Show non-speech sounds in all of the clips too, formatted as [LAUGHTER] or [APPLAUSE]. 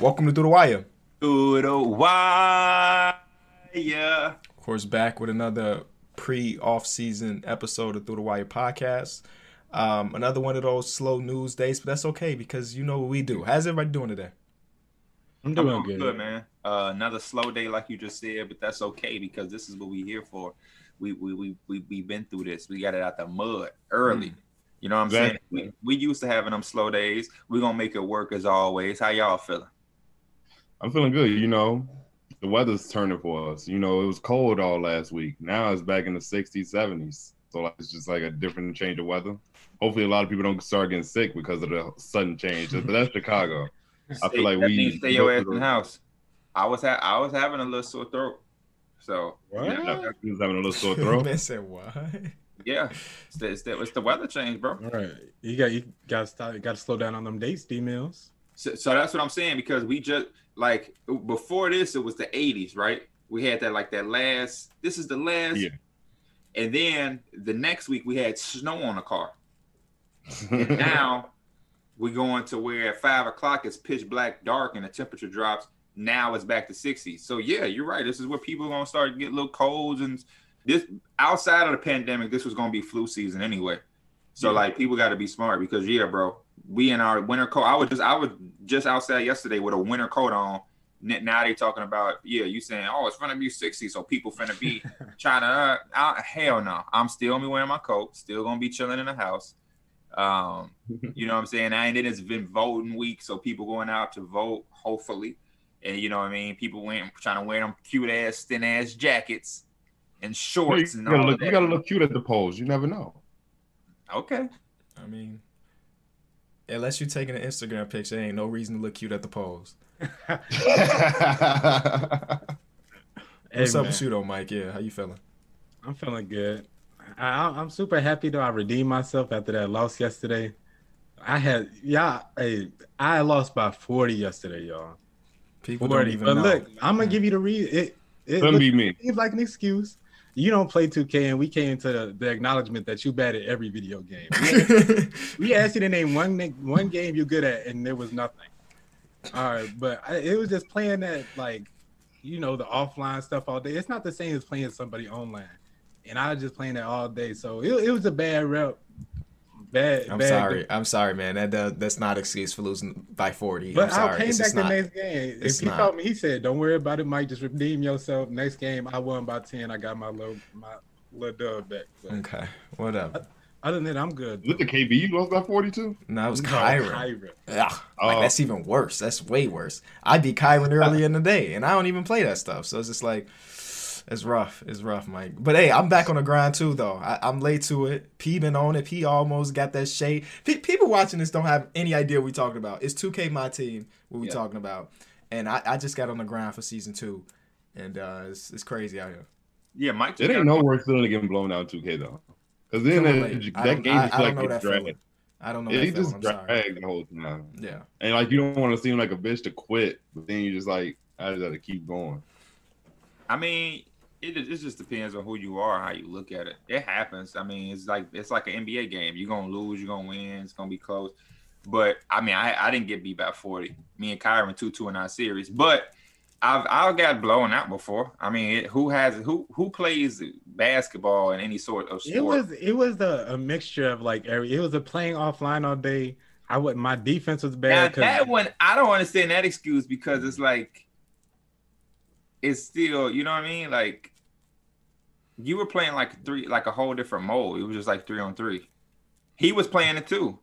Welcome to Through the Wire. Through the wire. Of course, back with another pre-off season episode of Through the Wire podcast. Um, another one of those slow news days, but that's okay because you know what we do. How's everybody doing today? I'm I'm doing doing good. good, man. Uh, another slow day, like you just said, but that's okay because this is what we here for. We we we we we been through this. We got it out the mud early. You know what I'm Exactly. saying? We, we used to having them slow days. We're gonna make it work as always. How y'all feeling? I'm feeling good. You know, the weather's turning for us. You know, it was cold all last week. Now it's back in the 60s, 70s. So like, it's just like a different change of weather. Hopefully, a lot of people don't start getting sick because of the sudden change. But that's Chicago. [LAUGHS] I feel like that we means stay your ass in the house. I was ha- I was having a little sore throat. So What? yeah, He was having a little sore [LAUGHS] throat. Man said what? yeah. It's the, it's, the, it's the weather change, bro. All right, you got you got to stop. You got to slow down on them dates, D mills. So, so that's what I'm saying because we just like before this, it was the 80s, right? We had that like that last. This is the last. Yeah. And then the next week we had snow on the car. [LAUGHS] And now we're going to where at five o'clock it's pitch black dark and the temperature drops. Now it's back to 60s. So yeah, you're right. This is where people are gonna start to get little colds and this outside of the pandemic, this was gonna be flu season anyway. So Yeah. like people got to be smart because yeah, bro, we in our winter coat. I was just I was just outside yesterday with a winter coat on. Now they talking about yeah, you saying oh it's gonna be 60, so people finna be [LAUGHS] trying to uh, uh, hell no. I'm still gonna be wearing my coat, still gonna be chilling in the house. Um, [LAUGHS] you know what I'm saying? And it's been voting week, so people going out to vote, hopefully. And you know what I mean? People went trying to wear them cute ass, thin ass jackets and you, shorts and gotta all look, that. you gotta look cute at the polls. You never know. Okay. I mean, unless you're taking an Instagram picture, ain't no reason to look cute at the polls. [LAUGHS] Hey, What's up man, with you though, Mike? Yeah, how you feeling? I'm feeling good. I, I- I'm super happy though. I redeemed myself after that loss yesterday. I had yeah, hey, I lost by 40 yesterday, y'all. People don't 40. even But know. look, I'm gonna give you the reason. It it Couldn't be me. seems like an excuse. You don't play 2K, and we came to the, the acknowledgement that you bad at every video game. We [LAUGHS] asked you to name one one game you're good at, and there was nothing. All right, but I, it was just playing that like, you know, the offline stuff all day. It's not the same as playing somebody online, and I was just playing that all day. So it, it was a bad rep. Bad. I'm bad sorry. I'm sorry, man. That does, that's not excuse for losing by 40. But I'm sorry. I came It's back the not. next game. If he not. told me, he said, "Don't worry about it, Mike. Just redeem yourself." Next game, I won by ten. I got my little my little dub back. But Okay, whatever. other than that, I'm good. Look the KB. You lost by 42. No, it was No, Kyron. Kyron. Ugh, like, Oh. that's even worse. That's way worse. I beat Kyron earlier uh, in the day, and I don't even play that stuff. So it's just like, it's rough. It's rough, Mike. But hey, I'm back on the grind too, though. I, I'm late to it. P been on it. P almost got that shade. P- people watching this don't have any idea what we talking about. It's 2K my team. What we Yeah. talking about? And I, I just got on the grind for season two, and uh, it's, it's crazy out here. Yeah, Mike. It ain't no worse feeling than getting blown out 2K though. Because then Feeling that, late. I that don't- game I- just I don't like know that feeling. dragged. I don't know. It that feeling. just I'm sorry. dragged the whole time. Yeah. And like you don't want to seem like a bitch to quit, but then you just like I just gotta keep going. I mean, it, it just depends on who you are, how you look at it. It happens. I mean, it's like it's like an NBA game. You're gonna lose, you're gonna win, it's gonna be close. But I mean, I, I didn't get beat by 40. Me and Kyron two two in our series. But I've I've got blown out before. I mean, it, who has who who plays basketball in any sort of sport? It was it was a, a mixture of like every. It was a playing offline all day. I would my defense was Now that one, I don't understand that excuse because it's like, it's still, you know what I mean? Like, you were playing like three, like a whole different mode. It was just like three on three. He was playing it too.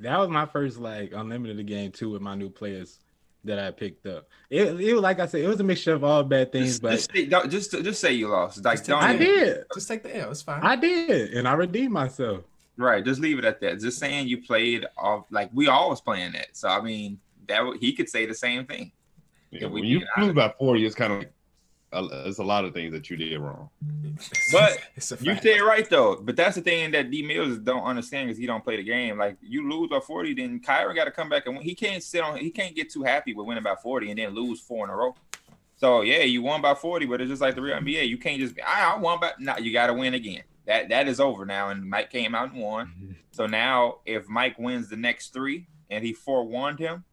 that was my first like unlimited game too with my new players that I picked up. It, it was like I said, it was a mixture of all bad things, Just, but just, say, don't- just, just say you lost. Like, Just don't I did. Just take the L. It's fine. I did, and I redeemed myself. Right. Just leave it at that. Just saying you played off, like we always playing that. So I mean, that would- he could say the same thing. Yeah, Yeah, we when you get lose by 40, it's kind of like uh, it's a lot of things that you did wrong. [LAUGHS] But You fact. say right though, but that's the thing that D Mills don't understand because he don't play the game. Like you lose by forty, then Kyron got to come back and win. he can't sit on. He can't get too happy with winning by forty and then lose four in a row. So yeah, you won by forty, but it's just like the real NBA. You can't just be, I, I won by. No, you got to win again. That that is over now. And Mike came out and won. So now if Mike wins the next three and he forewarned him,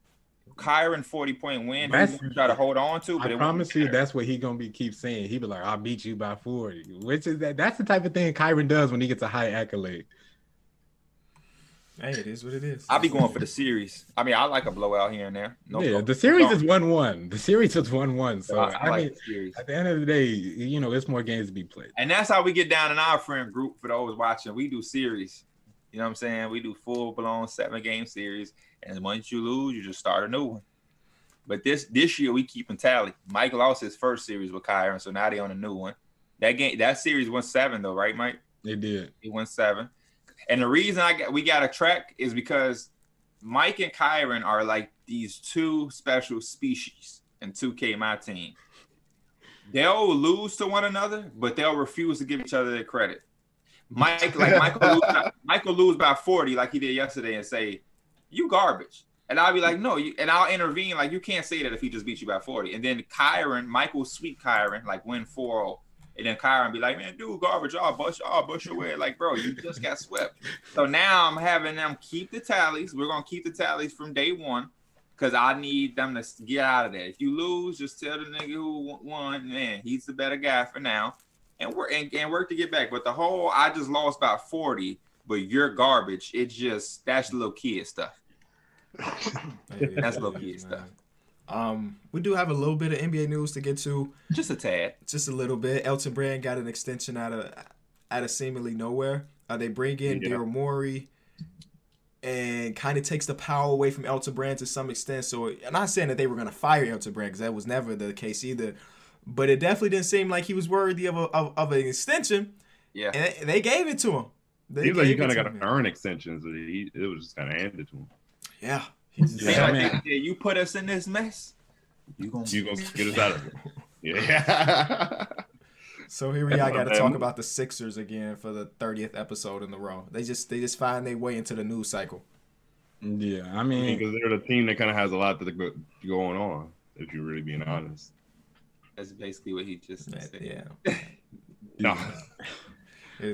Kyron 40 point win, That's- he's gonna try to hold on to. But I it promise you, that's what he gonna be keep saying. He be like, "I'll beat you by 40. which is that. That's the type of thing Kyron does when he gets a high accolade. Hey, it is what it is. I'll be going for the series. I mean, I like a blowout here and there. No yeah, problem. the series No. is one-one. The series is one-one. So I, I, I like mean, the at the end of the day, you know, it's more games to be played. And that's how we get down in our friend group for those watching. We do series. You know what I'm saying? We do full blown seven game series. And once you lose, you just start a new one. But this this year we keeping tally. Mike lost his first series with Kyron, so now they on a new one. That game that series went seven though, right, Mike? They did. He went seven. And the reason I got we got a track is because Mike and Kyron are like these two special species in 2K, my team. They'll lose to one another, but they'll refuse to give each other their credit. Mike, like Michael, [LAUGHS] lose by, Michael lose by 40, like he did yesterday, and say, You garbage. And I'll be like, mm. no, you and I'll intervene, like you can't say that if he just beat you by 40. And then Kyron, Michael sweep Kyron, like win 4-0. And then Kyron be like, man, dude, garbage, I'll bust, I'll bust your way. Like, bro, you just got swept. So now I'm having them keep the tallies. We're gonna keep the tallies from day one. Cause I need them to get out of there. If you lose, just tell the nigga who won, man, he's the better guy for now. And work and, and work to get back. But the whole I just lost by 40, but you're garbage. It's just that's little kid stuff. [LAUGHS] Hey, That's low key man. stuff. Um, we do have a little bit of NBA news to get to. Just a tad. just a little bit. Elton Brand got an extension out of out of seemingly nowhere. Uh, they bring in Yeah. Daryl Morey and kind of takes the power away from Elton Brand to some extent. So I'm not saying that they were going to fire Elton Brand because that was never the case either. But it definitely didn't seem like he was worthy of a, of, of an extension, Yeah. and they, they gave it to him. They Seems like he kind of got to earn extensions. but He, it was just kind of handed to him. Yeah, he just- Yeah, man. yeah, you put us in this mess. You gonna You gonna get us out of it? [LAUGHS] Yeah. So here we are. Got to talk about the Sixers again for the 30th episode in the row. They just they just find their way into the news cycle. Yeah, I mean, because they're the team that kind of has a lot to go, going on. If you're really being honest. That's basically what he just said. Yeah. [LAUGHS] No. [LAUGHS]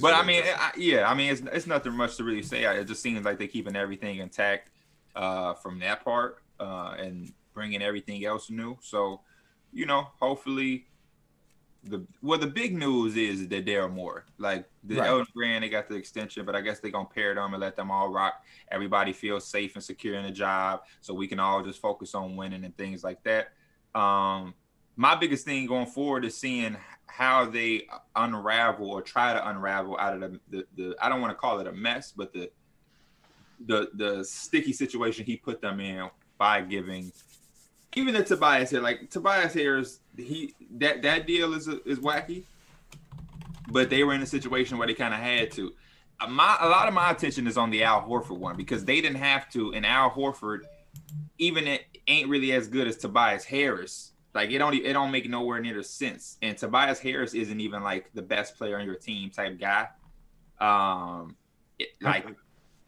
But I mean. I, yeah, I mean, it's, it's nothing much to really say. It just seems like they're keeping everything intact uh, from that part uh, and bringing everything else new. So, you know, hopefully, the well, the big news is that there are more. like the Right. Elton Brand, they got the extension, but I guess they're gonna pair them and let them all rock. Everybody feels safe and secure in the job, so we can all just focus on winning and things like that. Um, my biggest thing going forward is seeing how they unravel or try to unravel out of the, the, the I don't want to call it a mess, but the the the sticky situation he put them in by giving even the Tobias here, like Tobias Harris, he that that deal is is wacky, but they were in a situation where they kind of had to. My a lot of my attention is on the Al Horford one because they didn't have to, and Al Horford, even it ain't really as good as Tobias Harris. Like it don't it don't make nowhere near the sense. And Tobias Harris isn't even like the best player on your team type guy. Um, it, like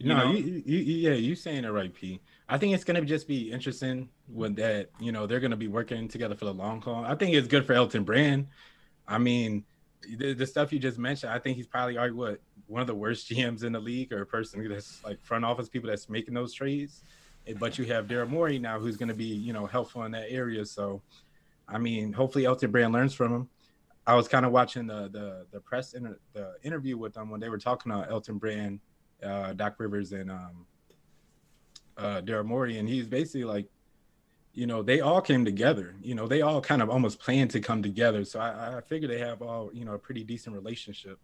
you no, know? you, you, yeah, you saying it right, P. I think it's gonna just be interesting with that. You know, they're gonna be working together for the long haul. I think it's good for Elton Brand. I mean, the, the stuff you just mentioned, I think he's probably already what one of the worst [LAUGHS] GMs in the league, or a person that's like front office people that's making those trades. Eh, But you have Daryl Morey now, who's going to be you know helpful in that area. So, I mean, hopefully Elton Brand learns from him. I was kind of watching the the the press inter- the interview with them when they were talking about Elton Brand, uh, Doc Rivers, and um, uh, Daryl Morey, and he's basically like, you know, they all came together. You know, they all kind of almost planned to come together. So I, I figure they have all you know a pretty decent relationship.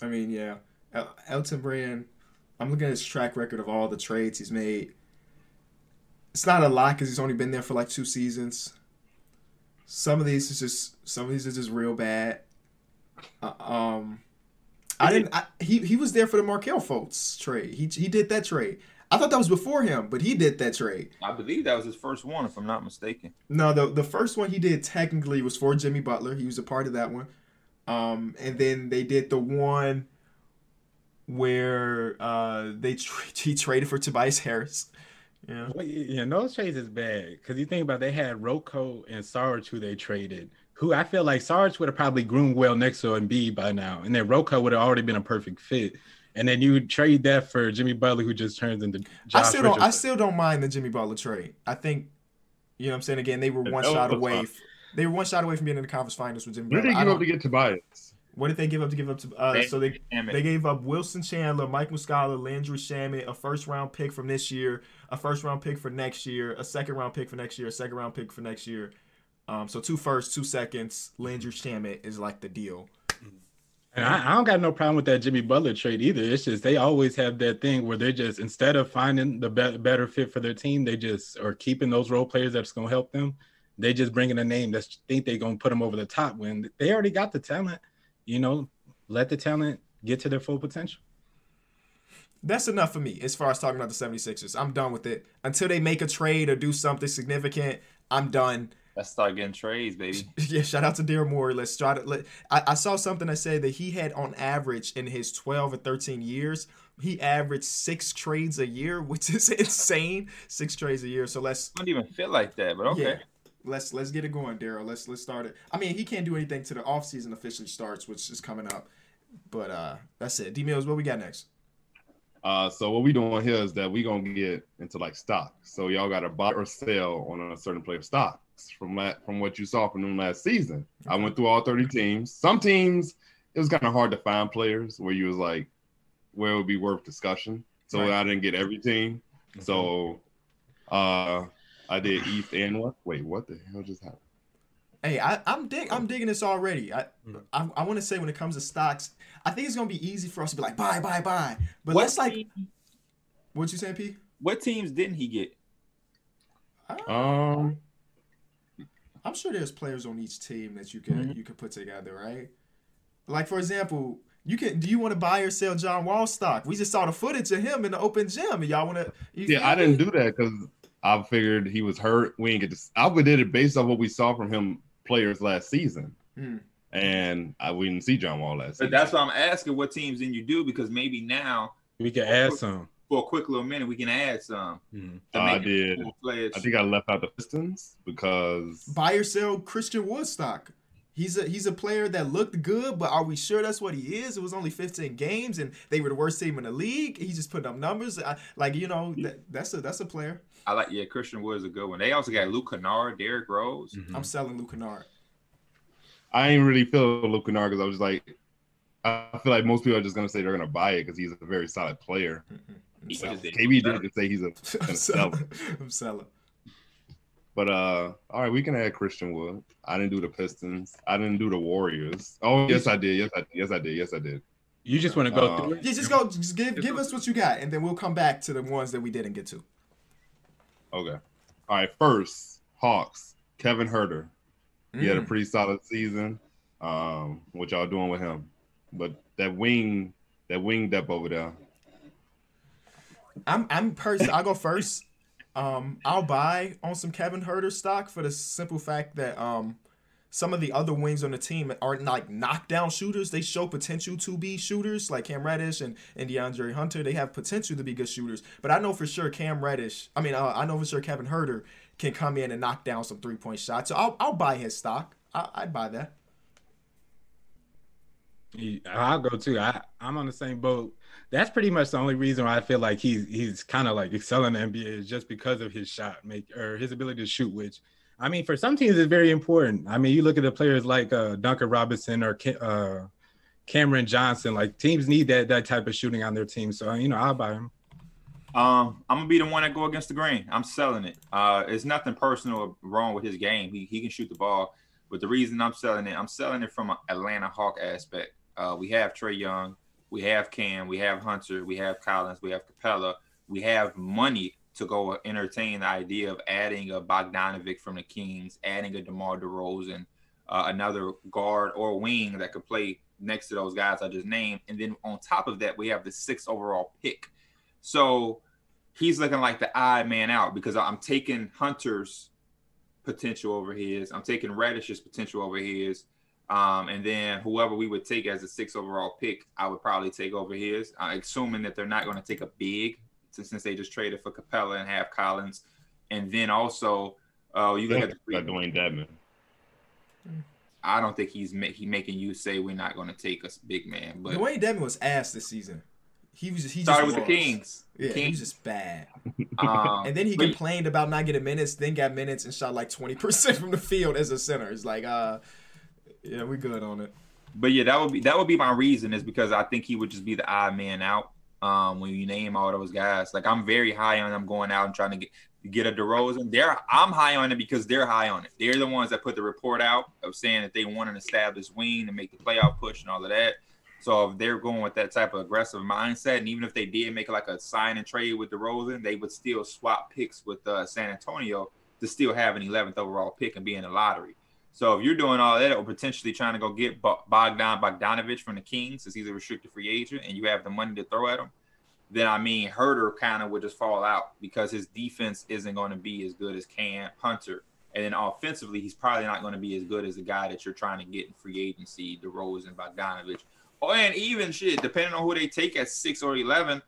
I mean, yeah. El- Elton Brand, I'm looking at his track record of all the trades he's made. It's not a lot because he's only been there for like two seasons. Some of these is just some of these is just real bad. Uh, um, I didn't. I, he he was there for the Markelle Fultz trade. He he did that trade. I thought that was before him, but he did that trade. I believe that was his first one, if I'm not mistaken. No, the the first one he did technically was for Jimmy Butler. He was a part of that one. Um, and then they did the one where uh they tra- [LAUGHS] he traded for Tobias Harris. Yeah. Well, yeah, those trades is bad because you think about it, they had Roko and Sarge who they traded. Who I feel like Sarge would have probably groomed well next to Embiid by now, and then Roko would have already been a perfect fit. and then you trade that for Jimmy Butler, who just turns into. Josh I still don't. I still don't mind the Jimmy Butler trade. I think, you know, what I'm saying again, they were one that shot away. f- They were one shot away from being in the conference finals with Jimmy What did they give up to get Tobias? What did they give up to give up to? Uh, They- so they they gave up Wilson Chandler, Mike Muscala, Landry Shamet, a first round pick from this year, a first round pick for next year, a second round pick for next year, a second round pick for next year. Um, so two firsts, two seconds. Landry Shamet is like the deal. And I, I don't got no problem with that Jimmy Butler trade either. It's just they always have that thing where they're just instead of finding the be- better fit for their team, they just are keeping those role players that's going to help them. They just bringing a name that think they're going to put them over the top when they already got the talent. You know, let the talent get to their full potential. That's enough for me as far as talking about the 76ers. I'm done with it. Until they make a trade or do something significant, I'm done. Let's start getting trades, baby. [LAUGHS] Yeah, shout out to Daryl Morey. Let's try to. Let, I, I saw something that said that he had, on average, in his 12 or 13 years, he averaged six trades a year, which is [LAUGHS] insane. Six trades a year. So let's I Don't even feel like that, but okay. yeah, let's let's get it going, Daryl. Let's let's start it. I mean, he can't do anything to the offseason officially starts, which is coming up. But uh that's it. D Mills, what we got next? Uh, so what we doing here is that we gonna get into like stock. So y'all got to buy or sell on a certain player stocks from that from what you saw from them last season. I went through all 30 teams. Some teams it was kind of hard to find players where you was like where it would be worth discussion. So Right. I didn't get everything. So uh I did East and what? Wait, what the hell just happened? Hey, I, I'm dig I'm digging this already. I Mm. I, I want to say when it comes to stocks, I think it's gonna be easy for us to be like buy, buy, buy. But What let's like team- what you saying, P? what teams didn't he get? Um I'm sure there's players on each team that you can Mm-hmm. you could put together, right? Like for example, you can do you want to buy or sell John Wall stock? We just saw the footage of him in the open gym. And y'all want to? Yeah, I didn't do that because I figured he was hurt. We didn't get to. I did it based on what we saw from him players last season, Hmm. and I we didn't see John Wall last But season. that's why I'm asking what teams didn't you do because maybe now We can add some. For a quick little minute we can add some. Mhm. I did. full-fledged. I think I left out the Pistons because buy or sell Christian Wood stock. He's a he's a player that looked good, but are we sure that's what he is? It was only 15 games, and they were the worst team in the league. He's just putting up numbers. I, like you know, that, that's a that's a player. I like yeah, Christian Wood is a good one. They also got Luke Kennard, Derrick Rose. Mhm. I'm selling Luke Kennard. I ain't really feel Luke Kennard because I was like, I feel like most people are just gonna say they're gonna buy it because he's a very solid player. I'm selling. KB did just say he's a [LAUGHS] I'm gonna sell. selling. I'm selling. But uh, all right, we can add Christian Wood. I didn't do the Pistons. I didn't do the Warriors. Oh yes, I did. Yes, I yes I did. Yes, I did. You just want to go Uh, through it? Yeah, just go. Just give give us what you got, and then we'll come back to the ones that we didn't get to. Okay. All right. First, Hawks. Kevin Huerter. He had a Mm. pretty solid season. Um, what y'all doing with him? But that wing, that wing depth over there. I'm I'm pers- I'll go first. Um, I'll buy on some Kevin Huerter stock for the simple fact that um, some of the other wings on the team aren't like knockdown shooters. They show potential to be shooters, like Cam Reddish and, and DeAndre Hunter. They have potential to be good shooters. But I know for sure Cam Reddish. I mean, uh, I know for sure Kevin Huerter can come in and knock down some three point shots. So I'll I'll buy his stock. I, I'd buy that. I'll go too. I, I'm on the same boat. That's pretty much the only reason why I feel like he's he's kind of like excelling in the NBA is just because of his shot make or his ability to shoot. Which I mean, for some teams, is very important. I mean, you look at the players like uh, Duncan Robinson or uh, Cameron Johnson. Like teams need that that type of shooting on their team. So you know, I'll buy him. Um, I'm gonna be the one that go against the grain. I'm selling it. Uh, it's nothing personal wrong with his game. He he can shoot the ball, but the reason I'm selling it, I'm selling it from an Atlanta Hawk aspect. Uh, we have Trae Young, we have Cam, we have Hunter, we have Collins, we have Capela, we have money to go entertain the idea of adding a Bogdanovic from the Kings, adding a DeMar DeRozan, uh, another guard or wing that could play next to those guys I just named, and then on top of that, we have the sixth overall pick. So he's looking like the odd man out because I'm taking Hunter's potential over his. I'm taking Reddish's potential over his. Um, and then whoever we would take as a six overall pick, I would probably take over his, uh, assuming that they're not going to take a big since, since they just traded for Capela and have Collins. And then also, uh, you look at the Got Dewayne Dedmon. I don't think he's ma- he making you say we're not going to take a big man, but Dewayne Dedmon was ass this season. He was he Started just with the. Kings. Yeah, he was just bad. [LAUGHS] Um, And then he complained about not getting minutes, then got minutes and shot like twenty percent from the field as a center. It's like, uh, yeah, we good on it. But yeah, that would be that would be my reason is because I think he would just be the odd man out. Um, when you name all those guys, like I'm very high on them going out and trying to get get a DeRozan. They're I'm high on it because they're high on it. They're the ones that put the report out of saying that they want an established wing to make the playoff push and all of that. So if they're going with that type of aggressive mindset, and even if they did make like a sign and trade with DeRozan, they would still swap picks with uh, San Antonio to still have an 11th overall pick and be in the lottery. So if you're doing all that or potentially trying to go get Bogdan Bogdanovich from the Kings, since he's a restricted free agent, and you have the money to throw at him, then I mean Huerter kind of would just fall out because his defense isn't going to be as good as Cam Hunter, and then offensively he's probably not going to be as good as the guy that you're trying to get in free agency, DeRozan, Bogdanovich. Oh, and even shit, depending on who they take at six or eleven,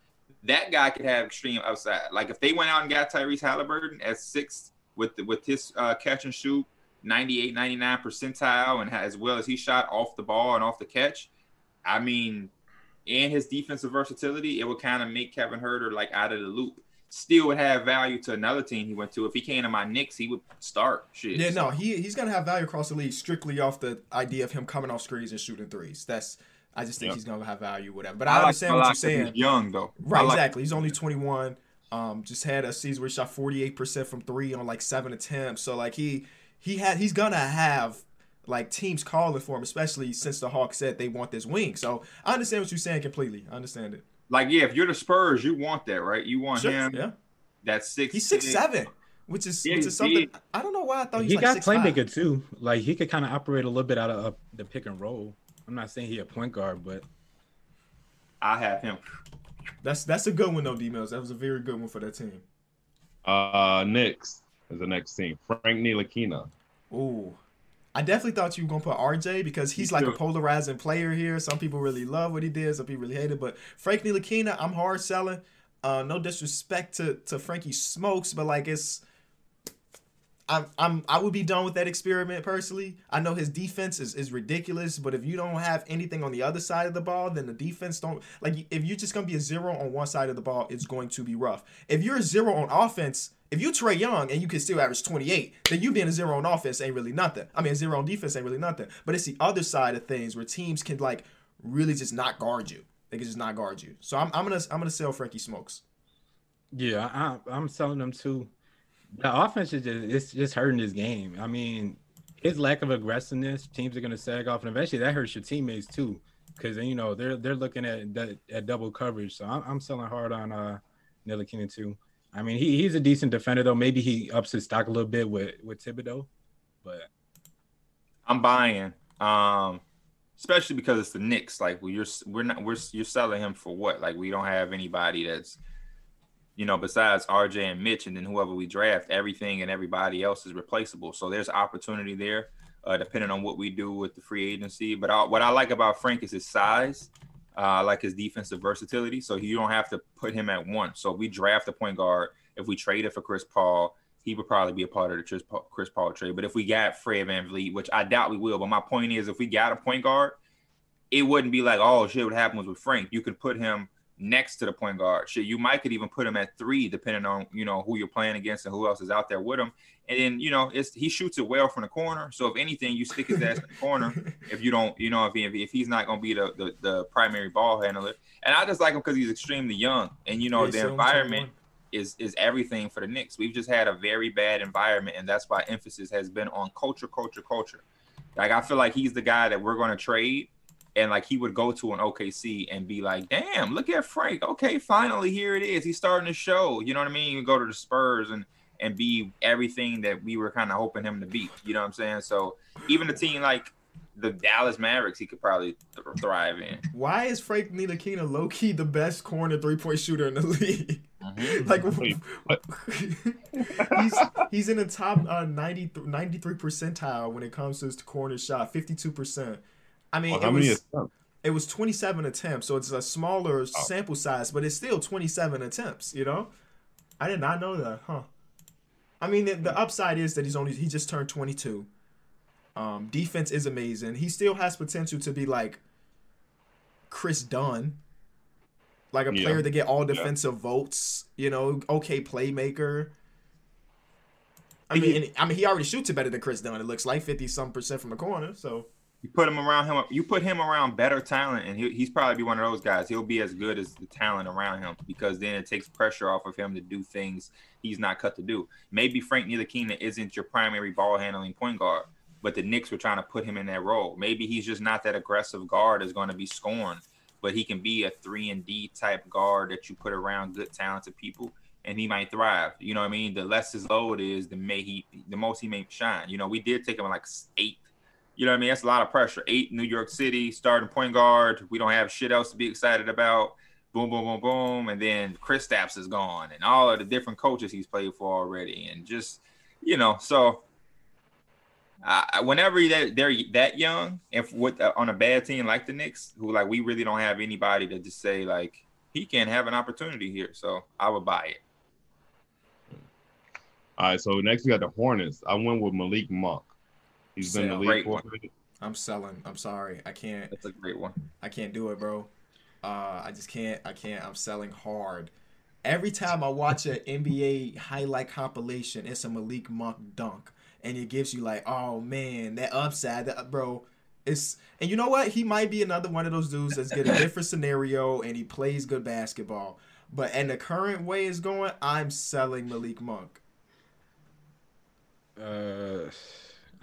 that guy could have extreme upside. Like if they went out and got Tyrese Haliburton at six with the, with his uh, catch and shoot, 98, 99 percentile, and as well as he shot off the ball and off the catch, I mean, and his defensive versatility, it would kind of make Kevin Huerter like out of the loop. Still would have value to another team he went to. If he came to my Knicks, he would start shit. Yeah, no, he he's gonna have value across the league strictly off the idea of him coming off screens and shooting threes. That's I just think Yep. he's gonna have value, whatever. But I I, like understand what Malak you're saying. He's young though. Right, like- exactly. He's only 21. Um, just had a season where he shot 48% from three on like seven attempts. So like he he had he's gonna have like teams calling for him, especially since the Hawks said they want this wing. So I understand what you're saying completely. I understand it. Like, yeah, if you're the Spurs, you want that, right? You want Sure, him. yeah. That's six. He's six seven, which is Yeah, which is something big. I don't know why I thought he, he was got like six playmaker too. Like he could kind of operate a little bit out of uh, the pick and roll. I'm not saying he a point guard, but I have him. That's that's a good one though, D Mills. That was a very good one for that team. Uh, Knicks is the next team. Frank Ntilikina. Ooh. I definitely thought you were gonna put RJ because he's like a polarizing player here. Some people really love what he did, some people really hate it. But Frank Ntilikina, I'm hard selling. Uh, no disrespect to to Frankie Smokes, but like it's, I'm I'm I would be done with that experiment personally. I know his defense is is ridiculous, but if you don't have anything on the other side of the ball, then the defense don't like. If you're just gonna be a zero on one side of the ball, it's going to be rough. If you're a zero on offense, if you Trae Young and you can still average 28, then you being a zero on offense ain't really nothing. I mean, a zero on defense ain't really nothing. But it's the other side of things where teams can like really just not guard you. They can just not guard you. So I'm, I'm gonna I'm gonna sell Frankie Smokes. yeah, I, I'm selling them too. The offense is just it's just hurting this game. I mean, his lack of aggressiveness, teams are gonna sag off, and eventually that hurts your teammates too, because you know they're they're looking at at double coverage. So I'm, I'm selling hard on uh Ntilikina too. I mean, he, he's a decent defender though. Maybe he ups his stock a little bit with with Thibodeau, but I'm buying. Um, especially because it's the Knicks. Like we you're we're not we're you're selling him for what? Like we don't have anybody that's you know besides RJ and Mitch, and then whoever we draft, everything and everybody else is replaceable. So there's opportunity there, uh, depending on what we do with the free agency. But I, what I like about Frank is his size. Uh, I like his defensive versatility. So you don't have to put him at one. So we draft a point guard, if we trade it for Chris Paul, he would probably be a part of the Chris Paul, Chris Paul trade. But if we got Fred VanVleet, which I doubt we will, but my point is, if we got a point guard, it wouldn't be like, oh shit, what happens with Frank? You could put him next to the point guard. Shit, you might could even put him at three, depending on you know who you're playing against and who else is out there with him. And then you know, it's he shoots it well from the corner. So if anything, you stick his ass in the corner. [LAUGHS] If you don't, you know, if he, if he's not going to be the, the the primary ball handler, and I just like him because he's extremely young, and you know, Yeah, the environment is is everything for the Knicks. We've just had a very bad environment, and that's why emphasis has been on culture, culture, culture. Like I feel like he's the guy that we're going to trade, and like he would go to an OKC and be like, "Damn, look at Frank. Okay, finally here it is. He's starting to show." You know what I mean? You go to the Spurs and and be everything that we were kind of hoping him to be. You know what I'm saying? So even a team like the Dallas Mavericks, he could probably th- thrive in. Why is Frank Ntilikina low key the best corner three point shooter in the [LAUGHS] league? like Wait, what? [LAUGHS] he's he's in the top uh, 90, 93 percentile when it comes to his corner shot, fifty two percent. I mean, Well, it many was attempts? it was twenty seven attempts, so it's a smaller Oh. sample size, but it's still twenty seven attempts. You know, I did not know that, huh? I mean, the, the upside is that he's only he just turned twenty two. Um, defense is amazing. He still has potential to be like Chris Dunn. like a Yeah. player to get all Yeah. defensive votes. You know, okay playmaker. I He- mean, and, I mean, he already shoots it better than Chris Dunn. It looks like fifty some percent from the corner. So You put him around him. You put him around better talent, and he, he's probably be one of those guys. He'll be as good as the talent around him because then it takes pressure off of him to do things he's not cut to do. Maybe Frank Ntilikina isn't your primary ball handling point guard, but the Knicks were trying to put him in that role. Maybe he's just not that aggressive guard that's going to be scoring, but he can be a three and D type guard that you put around good talented people. And he might thrive. You know what I mean? The less his load is, the may he, the most he may shine. You know, we did take him like eight you know what I mean? That's a lot of pressure. Eight New York City starting point guard. We don't have shit else to be excited about. Boom, boom, boom, boom. And then Chris Stapps is gone and all of the different coaches he's played for already. And just, you know, so uh, whenever they're, that young and with uh, on a bad team like the Knicks, who like we really don't have anybody to just say like he can have an opportunity here. So I would buy it. All right, so next we got the Hornets. I went with Malik Monk. He's been in the Sale. league Great one. I'm selling. I'm sorry. I can't. That's a great one. I can't do it, bro. Uh, I just can't. I can't. I'm selling hard. Every time I watch an [LAUGHS] NBA highlight compilation, it's a Malik Monk dunk, and it gives you like, oh man, that upside, that, bro. It's and you know what? He might be another one of those dudes that's get a [LAUGHS] different scenario and he plays good basketball. But and the current way is going, I'm selling Malik Monk. Uh,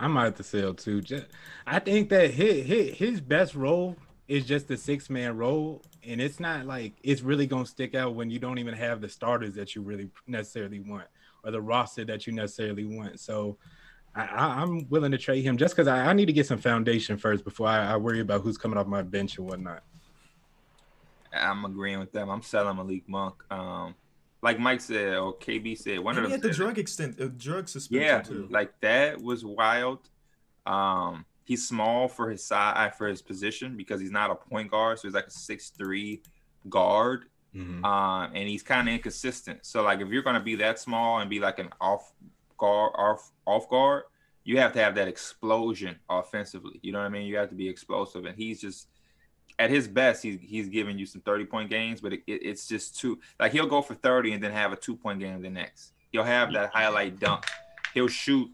I might have to sell too. Just, I think that his, his his best role is just the six man role, and it's not like it's really gonna stick out when you don't even have the starters that you really necessarily want or the roster that you necessarily want. So. I, I'm willing to trade him just because I, I need to get some foundation first before I, I worry about who's coming off my bench and whatnot. I'm agreeing with them. I'm selling Malik Monk. Um, like Mike said or KB said, one And of he them. had the said it. drug extent, uh, drug suspension Yeah, too. like that was wild. Um, he's small for his size for his position because he's not a point guard, so he's like a six three guard. Mhm. Um, and he's kind of inconsistent. So like if you're gonna be that small and be like an off guard off off guard, you have to have that explosion offensively. You know what I mean? You have to be explosive, and he's just at his best. He's he's giving you some thirty point games, but it, it, it's just too like he'll go for thirty and then have a two point game the next. He'll have that highlight dunk. He'll shoot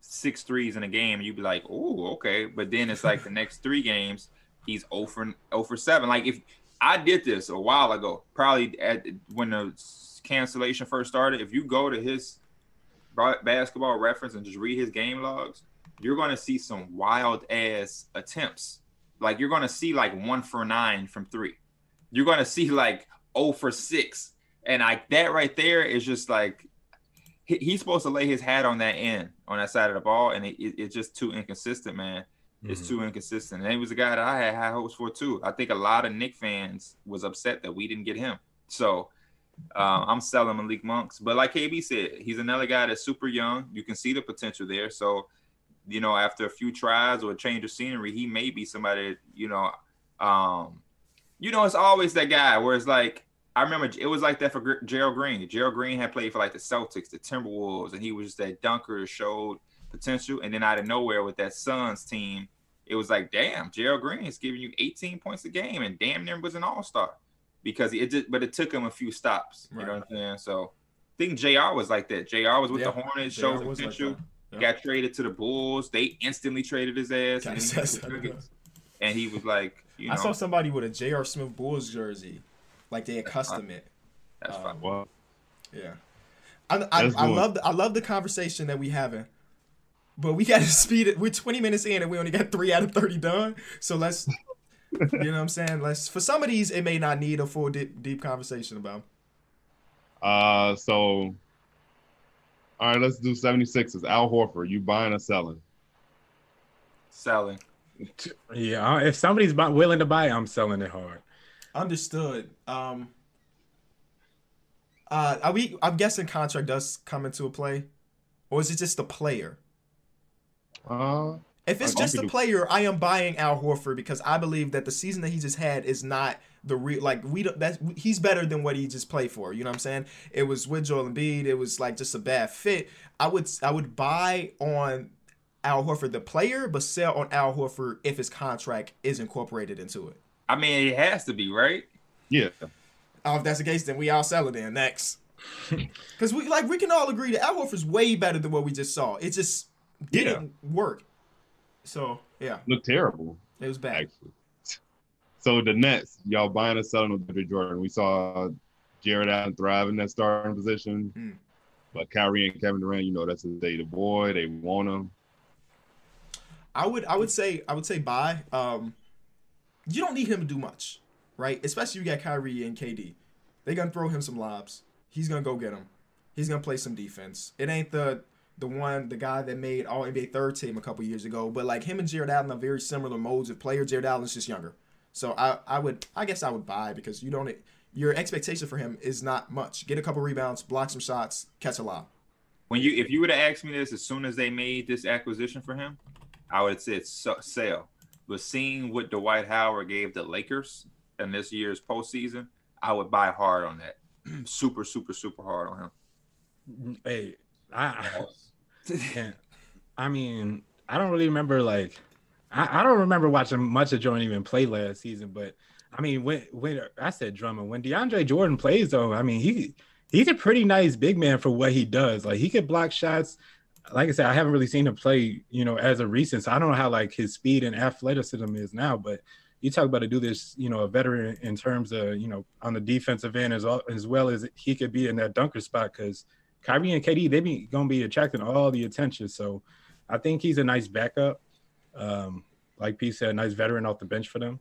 six threes in a game, and you'd be like, "Oh, okay." But then it's like the next three games, he's 0 for 0 for seven. Like if I did this a while ago, probably at when the cancellation first started. If you go to his basketball reference and just read his game logs, you're going to see some wild ass attempts. Like you're going to see like one for nine from three. You're going to see like oh for six. And like that right there is just like he, he's supposed to lay his hat on that end, on that side of the ball, and it, it, it's just too inconsistent, man. It's Mhm. too inconsistent. And he was a guy that I had high hopes for too. I think a lot of Knick fans was upset that we didn't get him. So um, I'm selling Malik Monks. But like KB said, he's another guy that's super young. You can see the potential there. So, you know, after a few tries or a change of scenery, he may be somebody, you know, um, you know, it's always that guy where it's like, I remember it was like that for Gerald Green. Gerald Green had played for like the Celtics, the Timberwolves, and he was just that dunker that showed potential. And then out of nowhere with that Suns team, it was like, damn, Gerald Green is giving you 18 points a game, and damn near was an All Star because it did, but it took him a few stops. You know what I'm saying? So I think Jr. was like that. Jr. was with Yeah, the Hornets, JR showed was like potential. Yeah. Got traded to the Bulls. They instantly traded his ass, and, he says went to the that. Nuggets. and he was like, you know, I saw somebody with a J.R. Smith Bulls jersey, like they had custom it. that's um, fine. Well, Yeah, I I, I love the, I love the conversation that we having, but we got to [LAUGHS] speed it. We're 20 minutes in and we only got three out of 30 done. So let's, you know, what I'm saying, let's. For some of these, it may not need a full deep, deep conversation about. uh, so all right, let's do 76ers. Al Horford, you buying or selling? Selling. Yeah, if somebody's bu- willing to buy, I'm selling it hard. Understood. Um. Uh, are we? I'm guessing contract does come into a play, or is it just the player? Uh, If it's I- I just the player, I am buying Al Horford because I believe that the season that he just had is not the real. Like we don't. That's he's better than what he just played for. You know what I'm saying? It was with Joel Embiid. It was like just a bad fit. I would I would buy on Al Horford the player, but sell on Al Horford if his contract is incorporated into it. I mean, it has to be right. yeah. Oh, if that's the case, then we all sell it in next. [LAUGHS] Because we like we can all agree that Al Horford's way better than what we just saw. It just didn't work. So yeah, Look terrible, it was bad. actually. So the Nets, y'all buying or selling with DeAndre Jordan? We saw Jarrett Allen thrive in that starting position, Hmm. but Kyrie and Kevin Durant, you know, that's a they the boy. They want him. I would I would say I would say buy. Um, you don't need him to do much, right? Especially you got Kyrie and KD. They gonna throw him some lobs. He's gonna go get them. He's gonna play some defense. It ain't the the one the guy that made All NBA third team a couple years ago, but like him and Jarrett Allen are very similar modes of player. Jarrett Allen's just younger, so I I would I guess I would buy because you don't your expectation for him is not much. Get a couple rebounds, block some shots, catch a lob. When you, if you would have asked me this as soon as they made this acquisition for him, I would have said so, sell. But seeing what Dwight Howard gave the Lakers in this year's postseason, I would buy hard on that. [CLEARS THROAT] super, super, super hard on him. Hey, I, Yeah. [LAUGHS] I mean, I don't really remember like I, I don't remember watching much of Jordan even play last season, but I mean when when I said Drummond, when DeAndre Jordan plays though, I mean he he's a pretty nice big man for what he does. Like he could block shots. Like I said, I haven't really seen him play, you know, as a recent. So I don't know how like his speed and athleticism is now, but you talk about to do this, you know, a veteran in terms of, you know, on the defensive end as well as well as he could be in that dunker spot because Kyrie and KD, they be gonna be attracting all the attention. So I think he's a nice backup. Um, like P said, a nice veteran off the bench for them.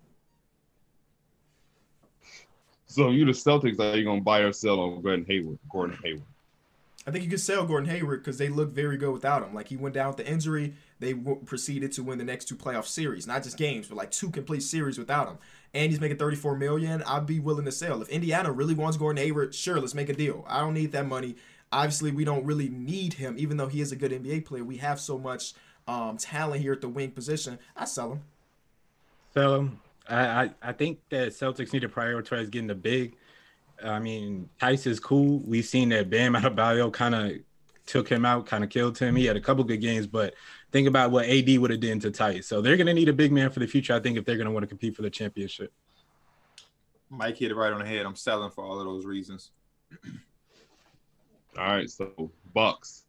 So you the Celtics, are you gonna buy or sell on Gordon Hayward? Gordon Hayward. I think you could sell Gordon Hayward because they look very good without him. Like he went down with the injury, they w- proceeded to win the next two playoff series, not just games, but like two complete series without him. And he's making 34 million. I'd be willing to sell if Indiana really wants Gordon Hayward. Sure, let's make a deal. I don't need that money. Obviously, we don't really need him, even though he is a good NBA player. We have so much um, talent here at the wing position. I sell him. So I, I, I think that Celtics need to prioritize getting the big. I mean, Theis is cool. We've seen that Bam Adebayo kind of took him out, kind of killed him. He had a couple good games, but think about what AD would have done to Theis. So they're going to need a big man for the future, I think, if they're going to want to compete for the championship. Mike hit it right on the head. I'm selling for all of those reasons. All right, so Bucks.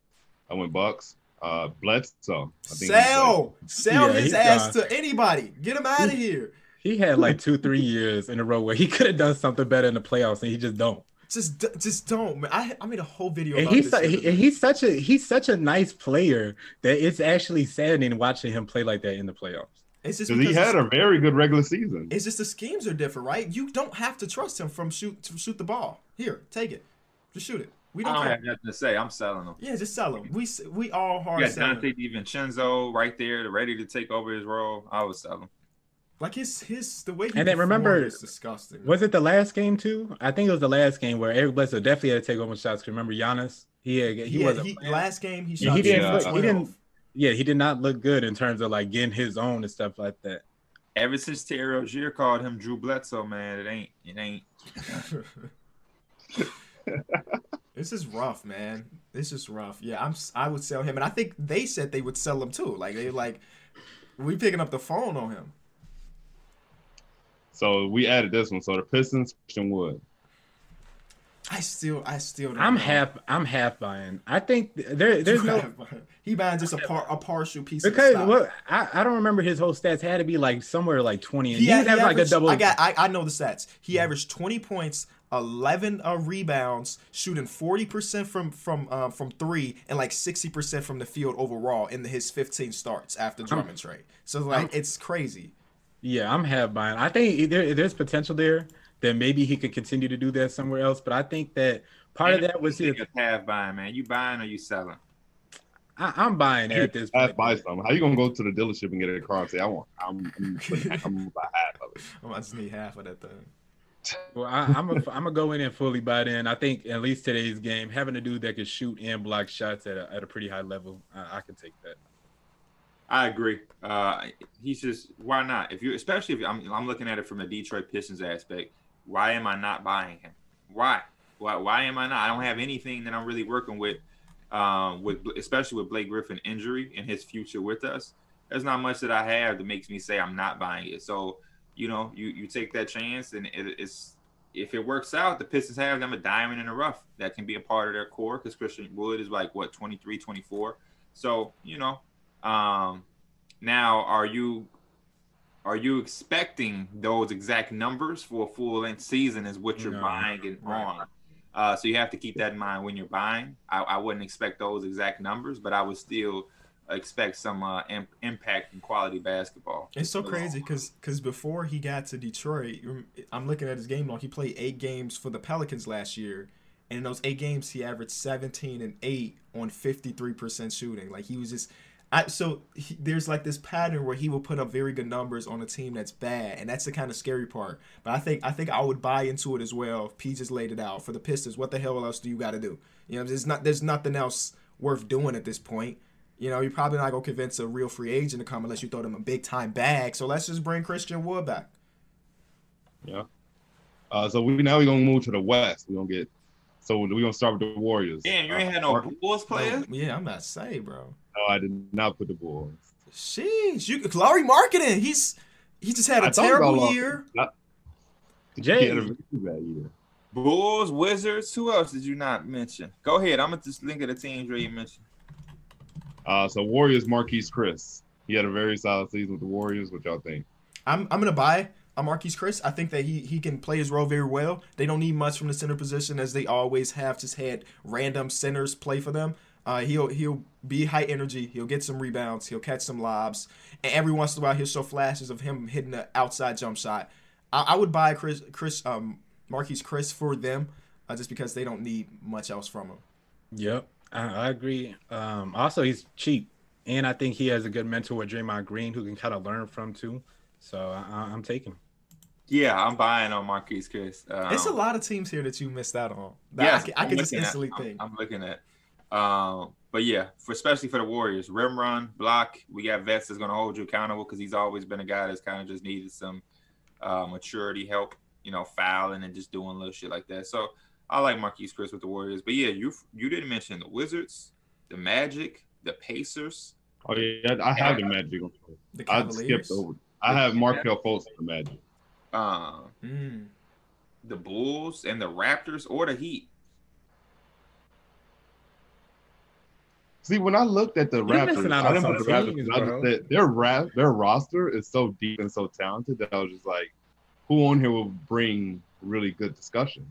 I went Bucks. Uh, Bledsoe. I think he's Sell, sell Yeah, his ass gone. to anybody. Get him out of here. He had like two, three years in a row where he [LAUGHS] could have done something better in the playoffs, and he just don't. Just, just don't. Man. I, I made a whole video And about he's this. su- he, and he's such a he's such a nice player that it's actually saddening watching him play like that in the playoffs. it's just Because he had a very good regular season. It's just the schemes are different, right? You don't have to trust him from shoot to shoot the ball. Here, take it, just shoot it. We I don't don't care. have nothing to say. I'm selling them. Yeah, just sell them. We we all hard You got selling. Donte DiVincenzo right there, ready to take over his role. I would sell him. Like his his the way he And then remember- is disgusting. Was it the last game too? I think it was the last game where Eric Bledsoe definitely had to take over shots. 'cause Remember Giannis? He had, he, he, wasn't he last game he Yeah, shot. he didn't zero look- he didn't- yeah, he did not look good in terms of like getting his own and stuff like that. Ever since Terry Rozier called him Drew Bledsoe, man, it ain't it ain't. [LAUGHS] [LAUGHS] This is rough, man. This is rough. Yeah, I'm. I would sell him, and I think they said they would sell him too. Like they like, we picking up the phone on him. So we added this one. So the Pistons, Christian Wood. I still, I still. Don't I'm know. half I'm half buying. I think there there's no he buying just a par, a partial piece because of stock. what I, I don't remember his whole stats had to be like somewhere like 20 and He, he, had, he having like a double I got. I, I know the stats. He averaged 20 points, 11 uh, rebounds, shooting 40 percent from from um, from three, and like 60 percent from the field overall in his 15 starts after Drummond trade. So like, it's crazy. Yeah, I'm half buying. I think there, there's potential there that maybe he could continue to do that somewhere else. But I think that part of that was his. Niggas have buying, man. You buying or you selling? I, I'm buying at this Half point. buy some. How you gonna go to the dealership and get a car and say I want? I'm I'm, I'm [LAUGHS] gonna buy half of it. I just need half of that thing. Well, I, I'm a, I'm gonna go in and fully buy in. I think at least today's game, having a dude that can shoot and block shots at a, at a pretty high level, I, I can take that. I agree. Uh, just why not? If you, especially if I'm, I'm looking at it from a Detroit Pistons aspect. Why am I not buying him? Why? Why? Why am I not? I don't have anything that I'm really working with, um, with especially with Blake Griffin injury and his future with us. There's not much that I have that makes me say I'm not buying it. So, you know, you you take that chance and it, it's if it works out, the Pistons have them a diamond in the rough that can be a part of their core because Christian Wood is like what 23, 24. So you know, um, now are you are you expecting those exact numbers for a full length season? Is what you're No. buying and Right. on. Uh, so you have to keep that in mind when you're buying. I, I wouldn't expect those exact numbers, but I would still expect some uh, im- impact and quality basketball. It's so crazy because because before he got to Detroit, I'm looking at his game log. He played eight games for the Pelicans last year, and in those eight games, he averaged 17 and eight on 53% shooting. Like he was just, I so he, there's like this pattern where he will put up very good numbers on a team that's bad, and that's the kind of scary part. But I think I think I would buy into it as well. If P just laid it out for the Pistons, what the hell else do you got to do? You know, there's not there's nothing else worth doing at this point. You know, you're probably not gonna convince a real free agent to come unless you throw them a big time bag. So let's just bring Christian Wood back. Yeah. Uh, so we now we're gonna move to the West. We're gonna get so we're gonna start with the Warriors. Damn, you ain't Uh, had no Bulls players. Yeah, I'm about to say, bro. No, I did not put the Bulls. Sheesh, you Lauri Markkanen. He's he just had a I terrible year. Jay. He had a very bad year. Bulls, Wizards. Who else did you not mention? Go ahead. I'm gonna just link of the teams where you mentioned. Uh, so Warriors, Marquese Chriss. He had a very solid season with the Warriors. What y'all think? I'm I'm gonna buy a Marquese Chriss. I think that he he can play his role very well. They don't need much from the center position as they always have. Just had random centers play for them. Uh, he'll he'll be high energy. He'll get some rebounds. He'll catch some lobs, and every once in a while he'll show flashes of him hitting the outside jump shot. I, I would buy Chris Chris um Marquese Chriss for them, uh, just because they don't need much else from him. Yep, I, I agree. Um, also, he's cheap, and I think he has a good mentor with Draymond Green, who can kind of learn from too. So I, I- I'm taking. Yeah, I'm buying on Marquese Chriss. Um, It's a lot of teams here that you missed out on. That Yes, I can, I can just looking at- instantly I'm- think. I'm, looking at. Um, but yeah, for especially for the Warriors, rim run, block. We got vets that's going to hold you accountable because he's always been a guy that's kind of just needed some uh, maturity help, you know, fouling and just doing little shit like that. So I like Marquese Chriss with the Warriors. But yeah, you you didn't mention the Wizards, the Magic, the Pacers. Oh yeah, I have the Magic. on the I skipped over. I have Markelle Fultz on the Magic. Um, Mm. the Bulls and the Raptors or the Heat. See, when I looked at the You're Raptors, out I didn't some put the Raptors. teams, I just said their ra- their roster is so deep and so talented that I was just like, who on here will bring really good discussion?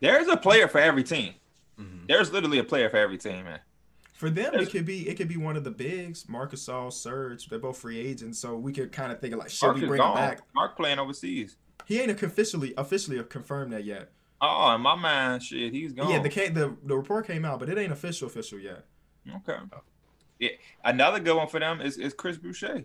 There's a player for every team. Mhm. There's literally a player for every team, man. For them, There's- it could be it could be one of the bigs, Marc Gasol, Serge. They're both free agents, so we could kind of think of like, should Mark we bring him back? Mark playing overseas. He ain't officially officially confirmed that yet. Oh, in my mind, shit, he's gone. Yeah, the the the report came out, but it ain't official official yet. okay. Yeah, another good one for them is, is Chris Boucher.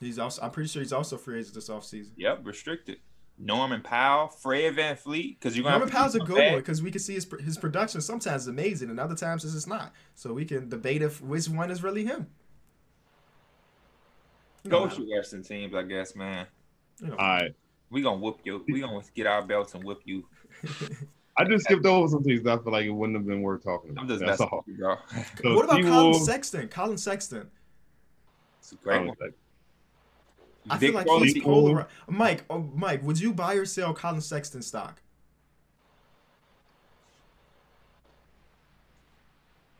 He's also I'm pretty sure he's also free agent this offseason. Yep, restricted. Norman Powell, Fred VanVleet, because you're gonna Norman have to Powell's a good him one because we can see his his production sometimes is amazing and other times it's just not. So we can debate if which one is really him. You know, Go to Western teams, I guess, man. you know. All right, We gonna whoop you. We gonna get our belts and whoop you. [LAUGHS] I just skipped over some things that I feel like it wouldn't have been worth talking about. I'm just That's all. you, bro. So what about [LAUGHS] Colin Sexton? Colin Sexton. it's a great Colin one. Sexton. I Vic feel like Rowley- he's polarized. Mike, oh, Mike, would you buy or sell Colin Sexton stock?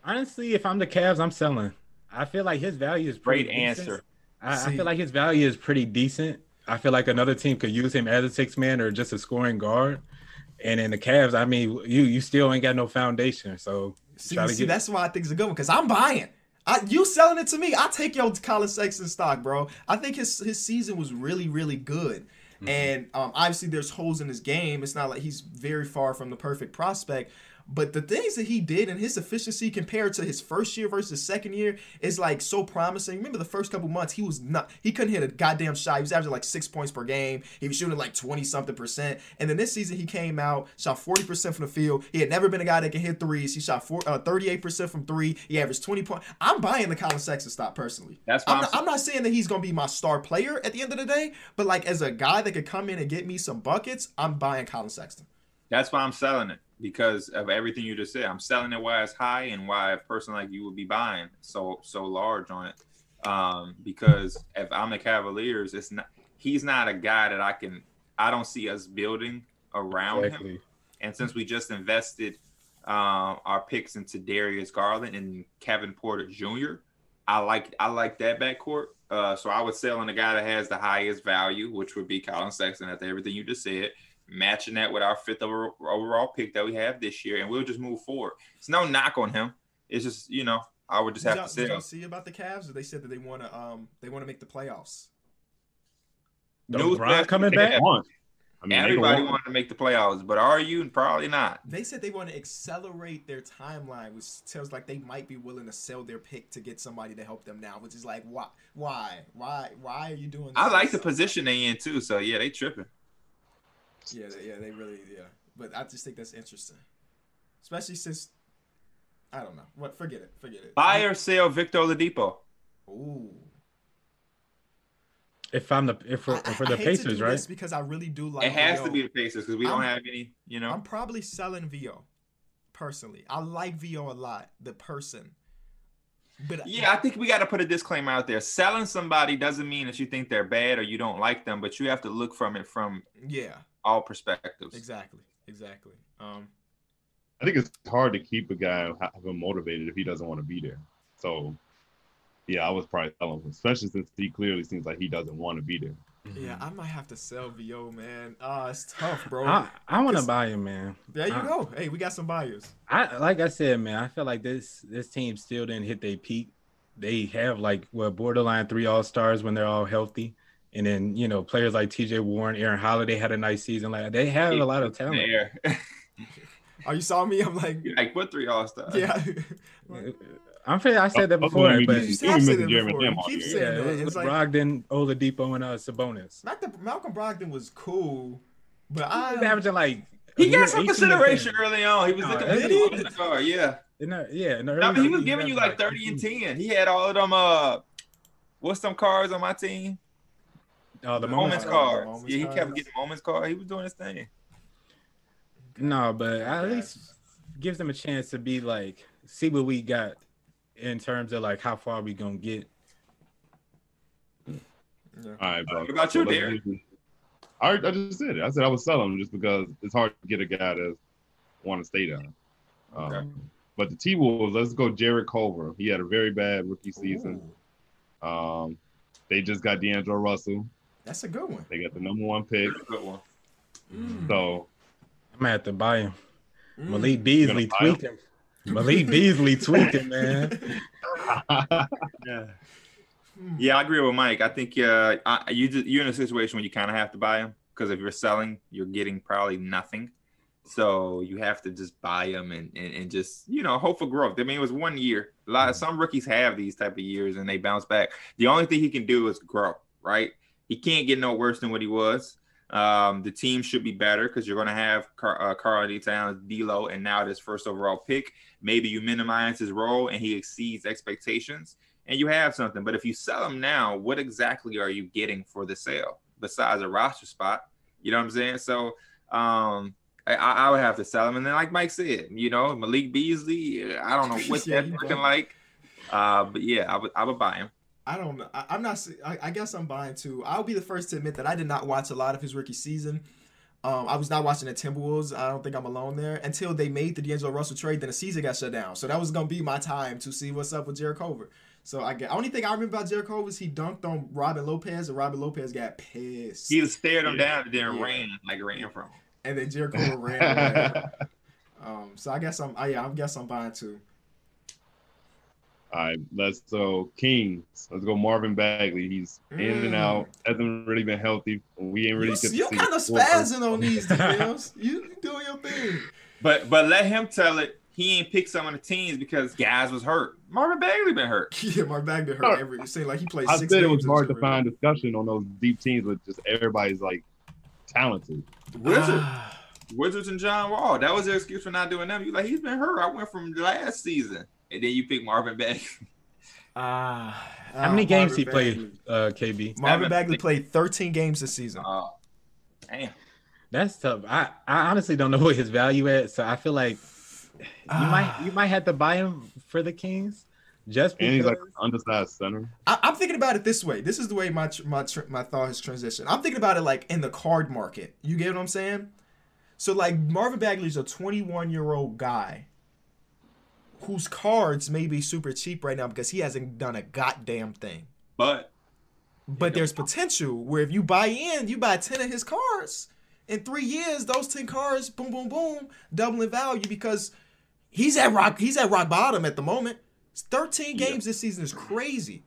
Honestly, if I'm the Cavs, I'm selling. I feel like his value is Great pretty decent. answer. I, I feel like his value is pretty decent. I feel like another team could use him as a six man or just a scoring guard. And in the Cavs, I mean, you you still ain't got no foundation. So See, Try to see get- that's why I think it's a good one because I'm buying. I, you selling it to me? I take your Colin Sexton stock, bro. I think his his season was really really good, and um, obviously there's holes in his game. It's not like he's very far from the perfect prospect. But the things that he did and his efficiency compared to his first year versus second year is like so promising. Remember the first couple months he was not he couldn't hit a goddamn shot. He was averaging like six points per game. He was shooting like twenty something percent. And then this season he came out shot forty percent from the field. He had never been a guy that could hit threes. He shot four, uh, 38% from three. He averaged 20 points. I'm buying the Colin Sexton stop personally. That's why I'm I'm not, I'm not saying that he's going to be my star player at the end of the day, but like as a guy that could come in and get me some buckets, I'm buying Colin Sexton. That's why I'm selling it because of everything you just said. I'm selling it why it's high and why a person like you would be buying so so large on it. Um, because if I'm the Cavaliers, it's not he's not a guy that I can I don't see us building around him. And since we just invested um, our picks into Darius Garland and Kevin Porter Jr., I like I like that backcourt. Uh, so I would sell on the guy that has the highest value, which would be Colin Sexton. After everything you just said, matching that with our fifth overall pick that we have this year, and we'll just move forward. It's no knock on him. It's just you know I would just Did have y'all, to did y'all see about the Cavs? Or they said that they want to um they want to make the playoffs. News LeBron coming back. Want. I mean, Everybody wanted to make the playoffs, but are you? Probably not. They said they want to accelerate their timeline, which tells like they might be willing to sell their pick to get somebody to help them now. Which is like, why, why, why, why are you doing? This I like the position they in too. So yeah, they tripping. Yeah, they- yeah, they really, yeah. But I just think that's interesting, especially since I don't know what. Forget it, forget it. Buy or sell Victor Oladipo. Ooh. If I'm the if for, I- I- for I the hate to Pacers, do right? this because I really do like. It has to be the Pacers because we don't have any. You know, I'm probably selling VO. Personally, I like VO a lot. The person, but yeah, I think we got to put a disclaimer out there. Selling somebody doesn't mean that you think they're bad or you don't like them, but you have to look from it from yeah, all perspectives. exactly, exactly. Um, I think it's hard to keep a guy have him motivated if he doesn't want to be there. So, yeah, I was probably telling him, especially since he clearly seems like he doesn't want to be there. yeah, I might have to sell VO, man. Ah, it's tough, bro. I, I want to buy him, man. there you I- go. Hey, we got some buyers. I like I said, man. I feel like this this team still didn't hit their peak. They have like what borderline three all stars when they're all healthy, and then you know players like T.J. Warren, Aaron Holiday had a nice season. Like they have a lot of talent. Yeah. [LAUGHS] Oh, you saw me? I'm like, like what three All Stars? yeah. [LAUGHS] I'm fair. I said that Oh, before, oh, but you You still have said missing it Jeremy before. Lamb You on keep here. saying yeah, that. it It's was like Brogdon, Oladipo, and uh, Sabonis. Malcolm, Malcolm Brogdon was cool, but He was I averaging like He got some consideration early on. He was No, looking did good he? on the card. Yeah. In the- yeah, in the No, early but he was giving you like 30 and 10. He had all of them uh what's some cards on my team? Oh, the The Moments moments cards. moments yeah, he cards. kept getting moments card. He was doing his thing. No, but at Yes. least gives them a chance to be like see what we got in terms of like how far we gonna get. Yeah. All right, bro. What about you, let's Derek? I, I just said it. I said I would sell him just because it's hard to get a guy to want to stay down. Um, Okay. But the T Wolves, let's go. Jarrett Culver. He had a very bad rookie season. Ooh, Um, they just got D'Angelo Russell. That's a good one. They got the number one pick. Good one. Mm. So I'm gonna have to buy him. Mm. Malik Beasley buy him? tweaking. Malik Beasley tweaking, man. [LAUGHS] Yeah. Mm. Yeah, I agree with Mike. I think uh, I, you you're in a situation where you kind of have to buy them because if you're selling, you're getting probably nothing. So you have to just buy them and, and, and just you know hope for growth. I mean, it was one year. A lot of some rookies have these type of years and they bounce back. The only thing he can do is grow. Right? He can't get no worse than what he was. Um, the team should be better because you're going to have Car- uh, Carl D. Towns, D'Lo, and now this first overall pick. Maybe you minimize his role and he exceeds expectations and you have something. But if you sell them now, what exactly are you getting for the sale besides a roster spot? You know what I'm saying? So um, I, I would have to sell them. And then, like Mike said, you know, Malik Beasley, I don't know [LAUGHS] what that's looking like. Uh, but yeah, I would I would buy him. I don't know. I, I'm not. I guess I'm buying too. I'll be the first to admit that I did not watch a lot of his rookie season. Um, I was not watching the Timberwolves. I don't think I'm alone there until they made the D'Angelo Russell trade. Then the season got shut down. So that was gonna be my time to see what's up with Jarrett Culver. So I get. Only thing I remember about Jarrett Culver is he dunked on Robin Lopez, and Robin Lopez got pissed. He stared him Yeah. down and then Yeah. ran like ran from him. and then Jarrett Culver ran. [LAUGHS] Um, so I guess I'm. I, yeah, I guess I'm buying too. All right, let's so Kings. Let's go Marvin Bagley. He's in and Mm. out. Hasn't really been healthy. We ain't really You, get you see kind of spazzing on these deals. [LAUGHS] you you doing your thing. But but let him tell it. He ain't picked some of the teams because guys was hurt. Marvin Bagley been hurt. [LAUGHS] Yeah, Marvin Bagley hurt every. It seemed like he played. I six said it was hard to his find discussion on those deep teams with just everybody's like talented. Wizards, Ah, Wizards and John Wall. That was their excuse for not doing them. You like he's been hurt. I went from last season, and then you pick Marvin Bagley. ah, How many games Marvin he played, Bagley. uh, KB? Marvin Bagley played 13 games this season. Oh, damn. That's tough. I, I honestly don't know [LAUGHS] what his value is, so I feel like you Ah. might you might have to buy him for the Kings, Just And he's like undersized center. I, I'm thinking about it this way. This is the way my my my thought has transitioned. I'm thinking about it like in the card market. You get what I'm saying? So like Marvin Bagley's a 21 year old guy whose cards may be super cheap right now because he hasn't done a goddamn thing. But But there's potential where if you buy in, you buy 10 of his cards. In three years, those 10 cards, boom, boom, boom, doubling value because he's at rock, he's at rock bottom at the moment. It's 13 games this season is crazy.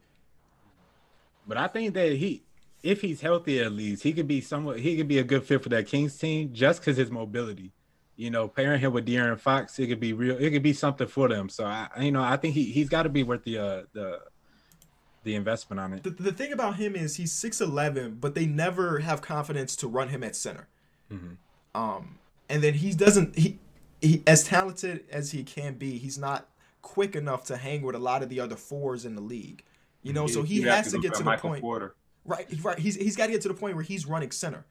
But I think that he, if he's healthy at least, he could be somewhat. He could be a good fit for that Kings team just because his mobility. You know, pairing him with De'Aaron Fox, it could be real. It could be something for them. So I, you know, I think he he's got to be worth the uh, the the investment on it. The, the thing about him is he's 6'11, but they never have confidence to run him at center. Mhm. Um, and then he doesn't, he, he, as talented as he can be, he's not quick enough to hang with a lot of the other fours in the league. You know, so he have has to go get to the Michael point. Porter. Right, right. He's he's got to get to the point where he's running center.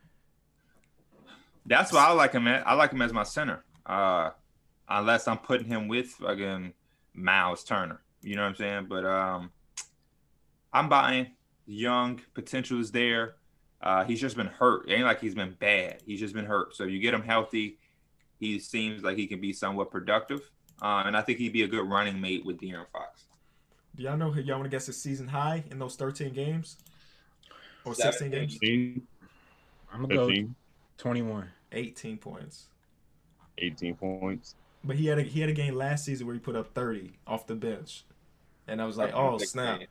That's why I like him. At. I like him as my center. Uh, unless I'm putting him with again Miles Turner. You know what I'm saying? But um, I'm buying. Young potential is there. Uh, he's just been hurt. It ain't like he's been bad. He's just been hurt. So if you get him healthy, he seems like he can be somewhat productive. Uh, and I think he'd be a good running mate with De'Aaron Fox. Do y'all know who y'all want to guess his season high in those 13 games or 16 games? 15, I'm gonna go 15, 21. 18 points. 18 points. But he had a, he had a game last season where he put up 30 off the bench, and I was like, oh snap.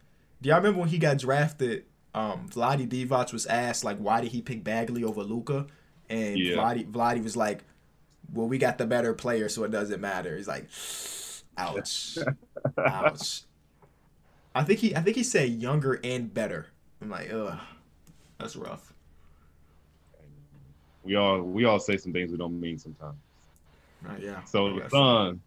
Do y'all remember when he got drafted? Um, Vlade Divac was asked like, why did he pick Bagley over Luka? And Yeah. Vlade Vlade was like, well, we got the better player, so it doesn't matter. He's like, ouch, [LAUGHS] ouch. I think he I think he said younger and better. I'm like, ugh, that's rough. We all we all say some things we don't mean sometimes. Right, yeah. So I the son,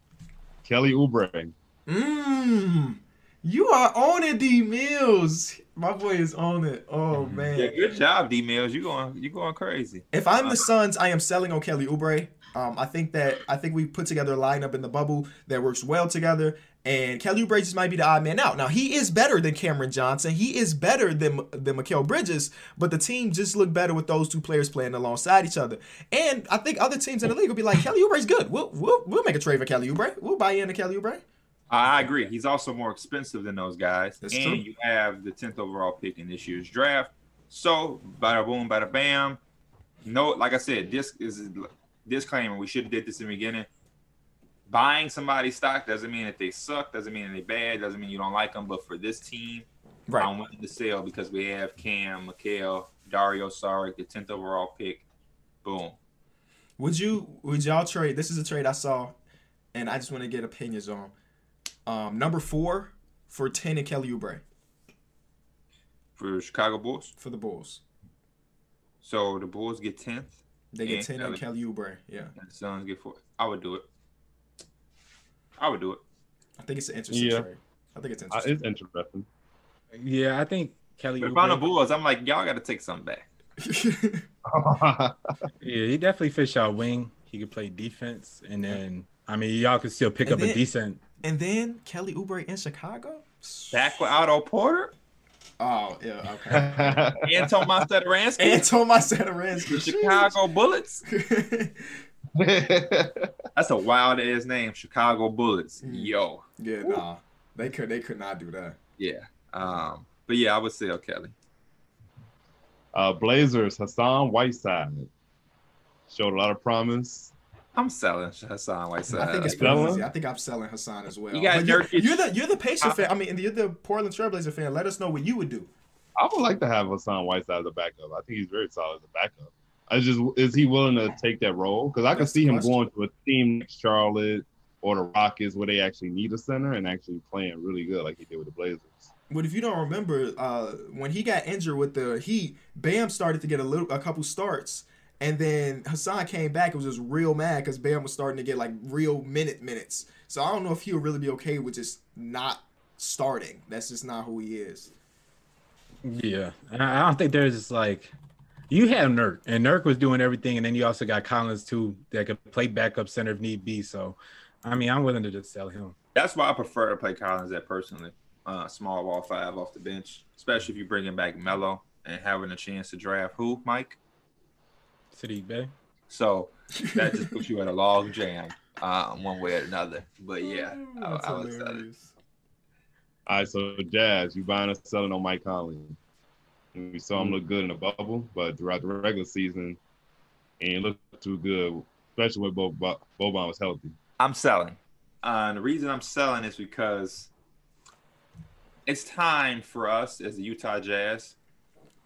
Kelly Oubre. Mmm. You are on it, D Mills. My boy is on it. Oh mm-hmm. man. Yeah, good job, D Mills. You going you going crazy. If I'm the uh, Suns, I am selling on Kelly Oubre. Um, I think that I think we put together a lineup in the bubble that works well together. And Kelly Oubre just might be the odd man out. Now he is better than Cameron Johnson. He is better than than Mikal Bridges. But the team just looked better with those two players playing alongside each other. And I think other teams in the league will be like, Kelly Oubre's good. We'll we'll, we'll make a trade for Kelly Oubre. We'll buy into Kelly Oubre. I agree. He's also more expensive than those guys. That's and true. you have the 10th overall pick in this year's draft. So, bada boom, bada bam. No, like I said, this is disclaimer. We should have did this in the beginning. Buying somebody's stock doesn't mean that they suck, doesn't mean that they bad, doesn't mean you don't like them. But for this team, Right. I'm willing to sell because we have Cam, Mikal, Dario Saric, the 10th overall pick. Boom. Would you would y'all trade? This is a trade I saw, and I just want to get opinions on. Um, number four for ten and Kelly Oubre For Chicago Bulls. for the Bulls. So the Bulls get 10th They get ten and Kelly Oubre. Yeah, and the Suns get 4th. I would do it. I would do it. I think it's an interesting Yeah. trade. I think it's Uh, interesting. it's interesting. Yeah, I think Kelly. But if I'm the Oubre- Bulls, I'm like, y'all got to take something back. [LAUGHS] Yeah, he definitely fish out wing. He could play defense, and then I mean, y'all could still pick And up then- a decent. and then Kelly Oubre in Chicago. Back with Otto Porter, Oh yeah, okay. [LAUGHS] Anton Monstedaransky, and Tomas the Chicago Bullets. [LAUGHS] yeah, [LAUGHS] That's a wild ass name, Chicago Bullets. Mm. Yo, yeah, nah, they could they could not do that. yeah. Um, but yeah, I would sell Kelly. uh, Blazers, Hassan Whiteside showed a lot of promise. I'm selling Hassan Whiteside. I think it's Like, pretty Selling? easy. I think I'm selling Hassan as well. You got you're, Nurkic. you're the you're the Pacer fan. I mean, you're the Portland Trailblazer fan. Let us know what you would do. I would like to have Hassan Whiteside as a backup. I think he's very solid as a backup. I just is he willing to take that role? Because I can see him question. going to a team like Charlotte or the Rockets where they actually need a center and actually playing really good like he did with the Blazers. But if you don't remember, uh, when he got injured with the Heat, Bam started to get a little, a couple starts, and then Hassan came back. and was just real mad because Bam was starting to get like real minute minutes. So I don't know if he'll really be okay with just not starting. That's just not who he is. Yeah, and I I don't think there's like you have Nurk, and Nurk was doing everything, and then you also got Collins too that could play backup center if need be. So, I mean, I'm willing to just sell him. That's why I prefer to play Collins at personally. Uh, small ball five off the bench, especially if you bring him back Melo and having a chance to draft who, Mike. Saddiq Bey. So that just puts you at a log jam, uh, one way or another. But yeah, I, That's I was. All right, so Jazz, you buying or selling on Mike Conley? We saw him look good in the bubble, but throughout the regular season, he ain't look too good, especially when Bo- Bo- Boban was healthy. I'm selling. Uh, and the reason I'm selling is because it's time for us as the Utah Jazz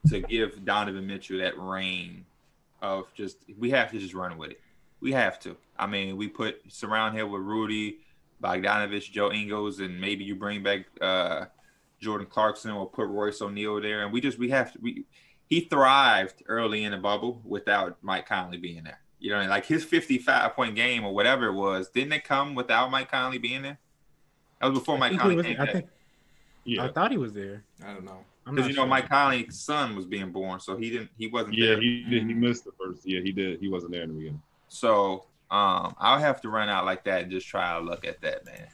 to give Donovan Mitchell that reign of just we have to just run with it. We have to. I mean, we put surround him with Rudy, Bogdanovich, Joe Ingles, and maybe you bring back uh, Jordan Clarkson or put Royce O'Neale there, and we just we have to. We he thrived early in the bubble without Mike Conley being there. You know, like his 55 point game or whatever it was, didn't it come without Mike Conley being there? That was before I Mike Conley was- came I think Yeah, I thought he was there. I don't know. Because you know sure. Mike Conley's son was being born, so he didn't he wasn't yeah, there. he did. He missed the first. Yeah, he did. He wasn't there in the beginning. So um I'll have to run out like that and just try to look at that, man.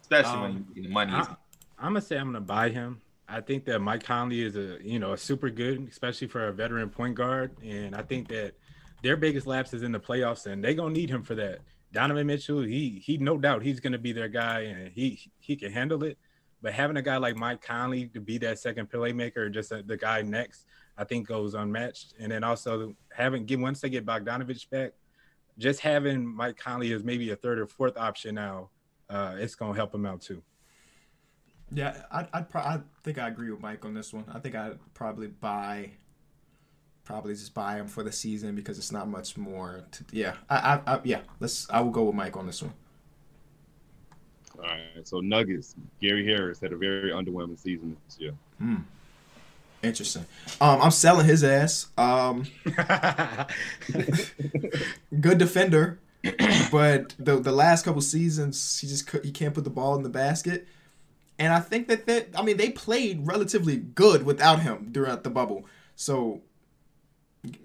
Especially Um, when the money is I, I'm gonna say I'm gonna buy him. I think that Mike Conley is a you know a super good, especially for a veteran point guard, and I think that their biggest lapse is in the playoffs, and they're gonna need him for that. Donovan Mitchell, he he no doubt he's gonna be their guy, and he he can handle it. But having a guy like Mike Conley to be that second playmaker, just the guy next, I think goes unmatched. And then also having get once they get Bogdanovich back, just having Mike Conley as maybe a third or fourth option now, uh, it's gonna help him out too. Yeah, I I pro- I think I agree with Mike on this one. I think I'd probably buy, probably just buy him for the season because it's not much more. To, yeah, I, I, I yeah. Let's. I will go with Mike on this one. All right, so Nuggets. Gary Harris had a very underwhelming season this year. Hmm. Interesting. Um, I'm selling his ass. Um, [LAUGHS] good defender, but the the last couple seasons he just he can't put the ball in the basket. And I think that that I mean they played relatively good without him throughout the bubble. So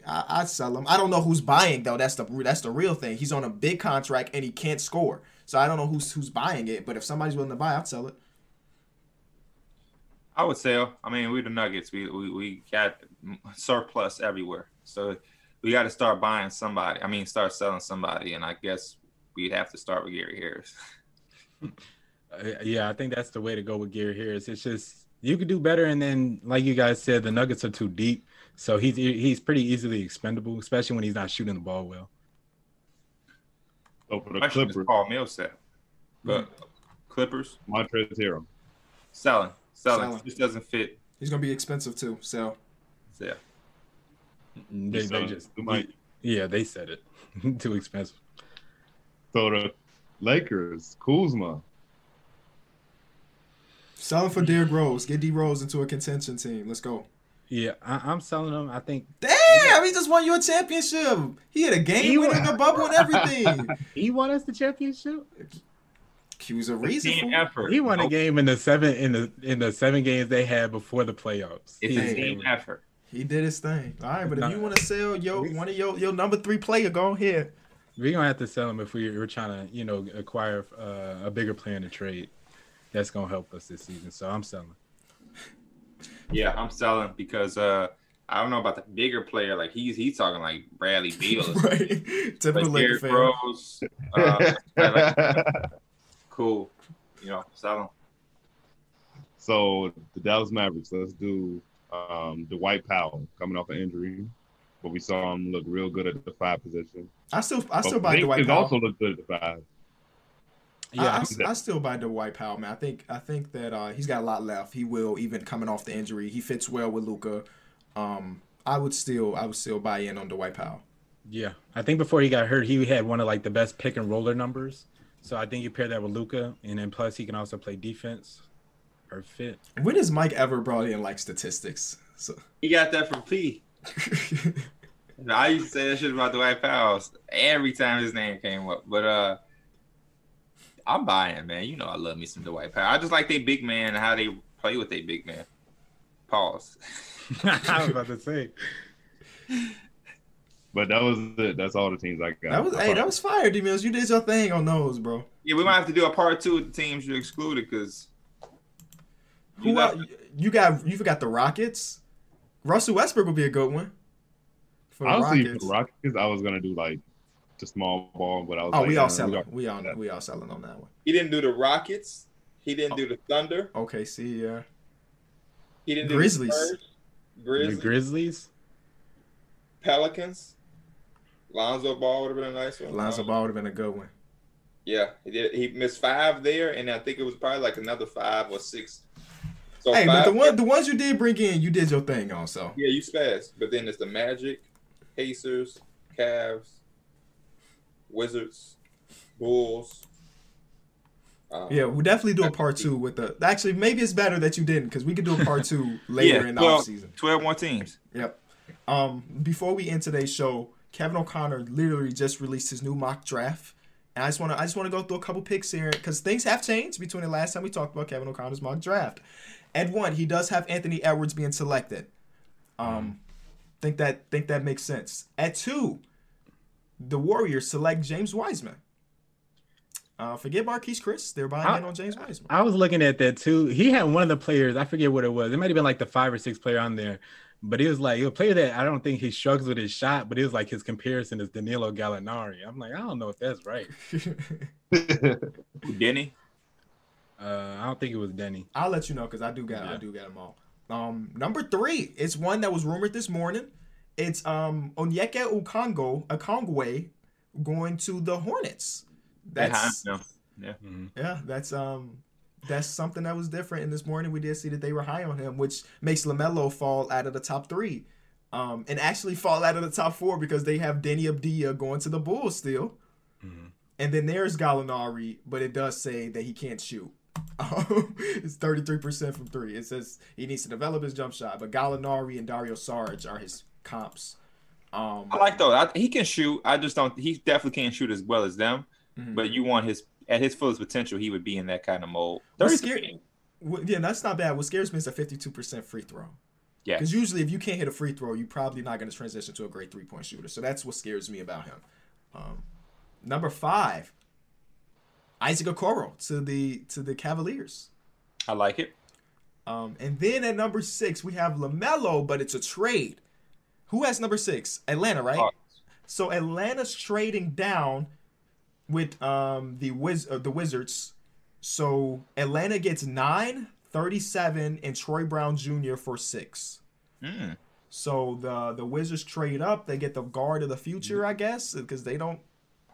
I, I'd sell him. I don't know who's buying though. That's the that's the real thing. He's on a big contract and he can't score. So I don't know who's who's buying it. But if somebody's willing to buy, I'd sell it. I would sell. I mean, we're the Nuggets. We we, we got surplus everywhere. So we got to start buying somebody. I mean, start selling somebody. And I guess we'd have to start with Gary Harris. [LAUGHS] Uh, yeah, I think that's the way to go with Gary Harris. It's just you could do better, and then like you guys said, the Nuggets are too deep, so he's he's pretty easily expendable, especially when he's not shooting the ball well. So for the Question is Clippers, Paul Millsap. But Clippers Montrezl Harrell. selling, selling. Selling. This doesn't fit. He's gonna be expensive too. So Yeah. They, they selling just too much. yeah, they said it [LAUGHS] too expensive. So the Lakers, Kuzma. Selling for Derrick Rose. Get D Rose into a contention team. Let's go. Yeah, I, I'm selling them. I think Damn, he just won you a championship. He had a game He winning won- the bubble and everything. [LAUGHS] he won us the championship. he was a reason Team effort. He won a game in the seven in the in the seven games they had before the playoffs. It's He- a team effort. He did his thing. All right, but if Nah. you want to sell yo one of your your number three player, go ahead. We're gonna have to sell him if we, we're trying to, you know, acquire uh, a bigger player in the trade. That's gonna help us this season. So I'm selling. Yeah, I'm selling because uh I don't know about the bigger player. Like he's he's talking like Bradley Beal. or [LAUGHS] something. right, typical But Laker Derrick fan. Rose, uh, like- cool. You know, selling. so the Dallas Mavericks. Let's do um, Dwight Powell coming off an injury, but we saw him look real good at the five position. I still I still But buy Dwight Jenkins Powell. also looked good at the five. Yeah, I, I, I still buy Dwight Powell, man. I think I think that uh, he's got a lot left. He will even coming off the injury. He fits well with Luka. Um, I would still I would still buy in on Dwight Powell. Yeah, I think before he got hurt, he had one of like the best pick and roller numbers. So I think you pair that with Luka, and then plus he can also play defense or fit. When has Mike ever brought in like statistics? So He got that from P. [LAUGHS] I used to say that shit about Dwight Powell every time his name came up. But uh I'm buying, man. You know I love me some Dwight Powell. I just like they big man and how they play with they big man. Pause. [LAUGHS] I was about to say. But that was it. That's all the teams I got. that was hey, that was fire, D Mills. You did your thing on those, bro. Yeah, we might have to do a part two of the teams you excluded because Who You el- you got? You forgot the Rockets. Russell Westbrook would be a good one. For the Honestly, for Rockets. the Rockets, I was gonna do like the small ball, but I was Oh, like, we all selling. got- We all we all selling on that one. he didn't do the Rockets. He didn't oh. do the Thunder. Okay, see, yeah. He didn't Grizzlies. do the Spurs, The Grizzlies, Grizzlies. Pelicans. Lonzo Ball would have been a nice one. Lonzo Ball would have been a good one. Yeah, he did. He missed five there, and I think it was probably like another five or six. So Hey, but the one the ones you did bring in, you did your thing on. So Yeah, you spazzed. But then it's the Magic, Pacers, Cavs, Wizards, Bulls. Um, yeah, we'll definitely do a part two with the. Actually, maybe it's better that you didn't because we could do a part two [LAUGHS] later in the 12 off season. 12 more teams. Yep. Um, before we end today's show, Kevin O'Connor literally just released his new mock draft, and I just want to I just want to go through a couple picks here because things have changed between the last time we talked about Kevin O'Connor's mock draft. At one, he does have Anthony Edwards being selected. Um, think that think that makes sense. At two, the Warriors select James Wiseman. Uh, forget Marquese Chriss. They're buying I- in on James Wiseman. I was looking at that too. He had one of the players. I forget what it was. It might have been like the five or six player on there, but it was like a player that I don't think he struggles with his shot. But it was like his comparison is Danilo Gallinari. I'm like, I don't know if that's right. [LAUGHS] Deni. Uh, I don't think it was Deni. I'll let you know because I do got I do got them all. Um, number three, it's one that was rumored this morning. It's um Onyeka Okongo Okongwu going to the Hornets. That's Behind Mhm. yeah, that's um that's something that was different. And this morning we did see that they were high on him, which makes Lamelo fall out of the top three, um, and actually fall out of the top four because they have Deni Avdija going to the Bulls still. Mhm. And then there's Gallinari, but it does say that he can't shoot. [LAUGHS] It's 33% from three. It says he needs to develop his jump shot, but Gallinari and Dario Sarge are his comps. Um, I like though. I, he can shoot. I just don't. He definitely can't shoot as well as them. mhm. But you want his at his fullest potential, he would be in that kind of mold. What 33 scared- What- yeah, that's not bad. What scares me is a 52% free throw. Yeah. Because usually, if you can't hit a free throw, you're probably not going to transition to a great three point shooter. So that's what scares me about him. Um, number five, Isaac Okoro to the to the Cavaliers. I like it. Um, and then at number six, we have Lamelo, but it's a trade. Who has number six? Atlanta, right? Hawks. So Atlanta's trading down with um the Wiz uh, the Wizards. So Atlanta gets 9, 37, and Troy Brown Jr. for six. Mm. So the the Wizards trade up. They get the guard of the future, I guess, because they don't.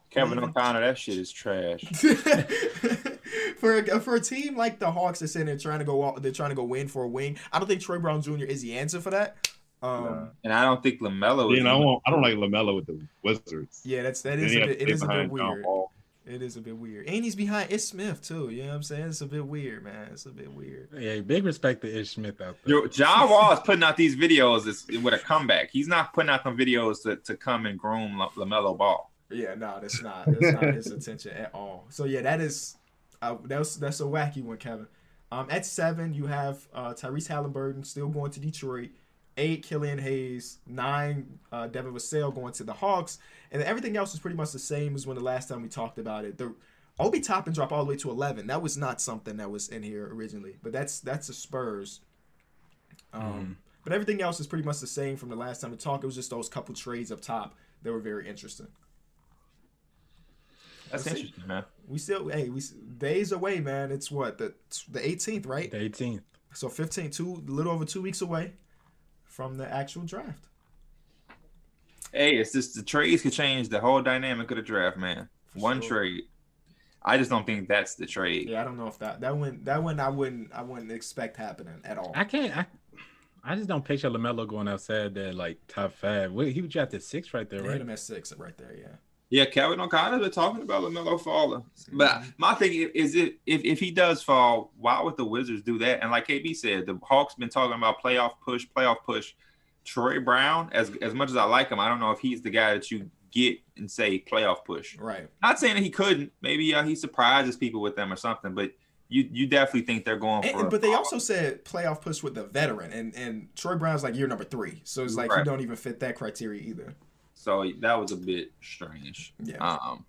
Kevin Even- O'Connor, that shit is trash. [LAUGHS] for a, for a team like the Hawks that's in there trying to go out, they're trying to go win for a wing. I don't think Troy Brown Jr. is the answer for that. Um, And I don't think Lamelo. Then I won't. I don't like Lamelo with the Wizards. yeah, that's that Then is he a bit, to it stay is a bit weird. It is a bit weird. And he's behind Ish Smith too. You know what I'm saying? It's a bit weird, man. It's a bit weird. Yeah, big respect to Ish Smith out there. Yo, John Wall is putting out these videos is- with a comeback. He's not putting out them videos to, to come and groom La- Lamelo Ball. Yeah, no, that's not that's not his intention at all. So yeah, that is uh, that's that's a wacky one, Kevin. Um, at seven, you have uh, Tyrese Haliburton still going to Detroit. Eight, Killian Hayes. Nine, uh, Devin Vassell going to the Hawks, and everything else is pretty much the same as when the last time we talked about it. The Obi Toppin dropped all the way to eleven. That was not something that was in here originally, but that's that's the Spurs. Um, but everything else is pretty much the same from the last time we talked. It was just those couple trades up top that were very interesting. That's Let's see. interesting, man. We still, hey, we days away, man. It's what the the 18th, right? The 18th. So 15, two, a little over two weeks away from the actual draft. Hey, it's just the trades could change the whole dynamic of the draft, man. For One sure. trade. I just don't think that's the trade. Yeah, I don't know if that that one that one I wouldn't I wouldn't expect happening at all. I can't. I, I just don't picture Lamelo going outside that like top five. Wait, he was drafted six right there, They hit right? him at six right there. Yeah. Yeah, Kevin O'Connor been talking about Lamelo falling. But my thing is, it if, if he does fall, why would the Wizards do that? And like KB said, the Hawks been talking about playoff push, playoff push. Troy Brown, as as much as I like him, I don't know if he's the guy that you get and say playoff push. Right. Not saying that he couldn't. Maybe uh, he surprises people with them or something. But you you definitely think they're going And, for. but they also said playoff push with the veteran, and and Troy Brown's like year number three, so it's like he Right. don't even fit that criteria either. So that was a bit strange. Yeah. Um,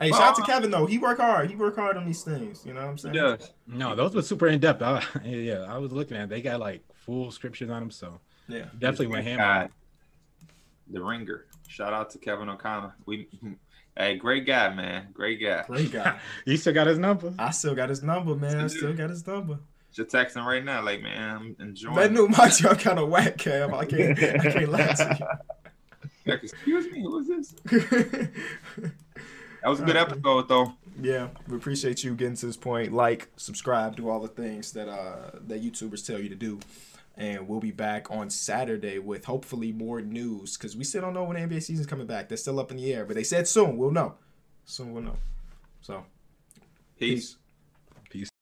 Hey, shout out to Kevin though. He work hard. He work hard on these things. You know what I'm saying? Yeah. No, those were super in depth. I, [LAUGHS] yeah, I was looking at. It. They got like full scriptures on them, so Yeah. definitely went ham. on guy, it. the ringer. Shout out to Kevin O'Connor. We, [LAUGHS] hey, great guy, man. Great guy. Great guy. [LAUGHS] You still got his number. I still got his number, man. I still got his number. Just texting right now, like, man, I'm enjoying. That it. new Montreal kind of whack, Cam. I can't. I can't lie to Like, Excuse me, who is this? That was a good episode, though. yeah, we appreciate you getting to this point. Like, subscribe, do all the things that uh that YouTubers tell you to do. And we'll be back on Saturday with hopefully more news because we still don't know when the NBA season's coming back. They're still up in the air, but they said soon. We'll know. Soon we'll know. So, Peace. peace.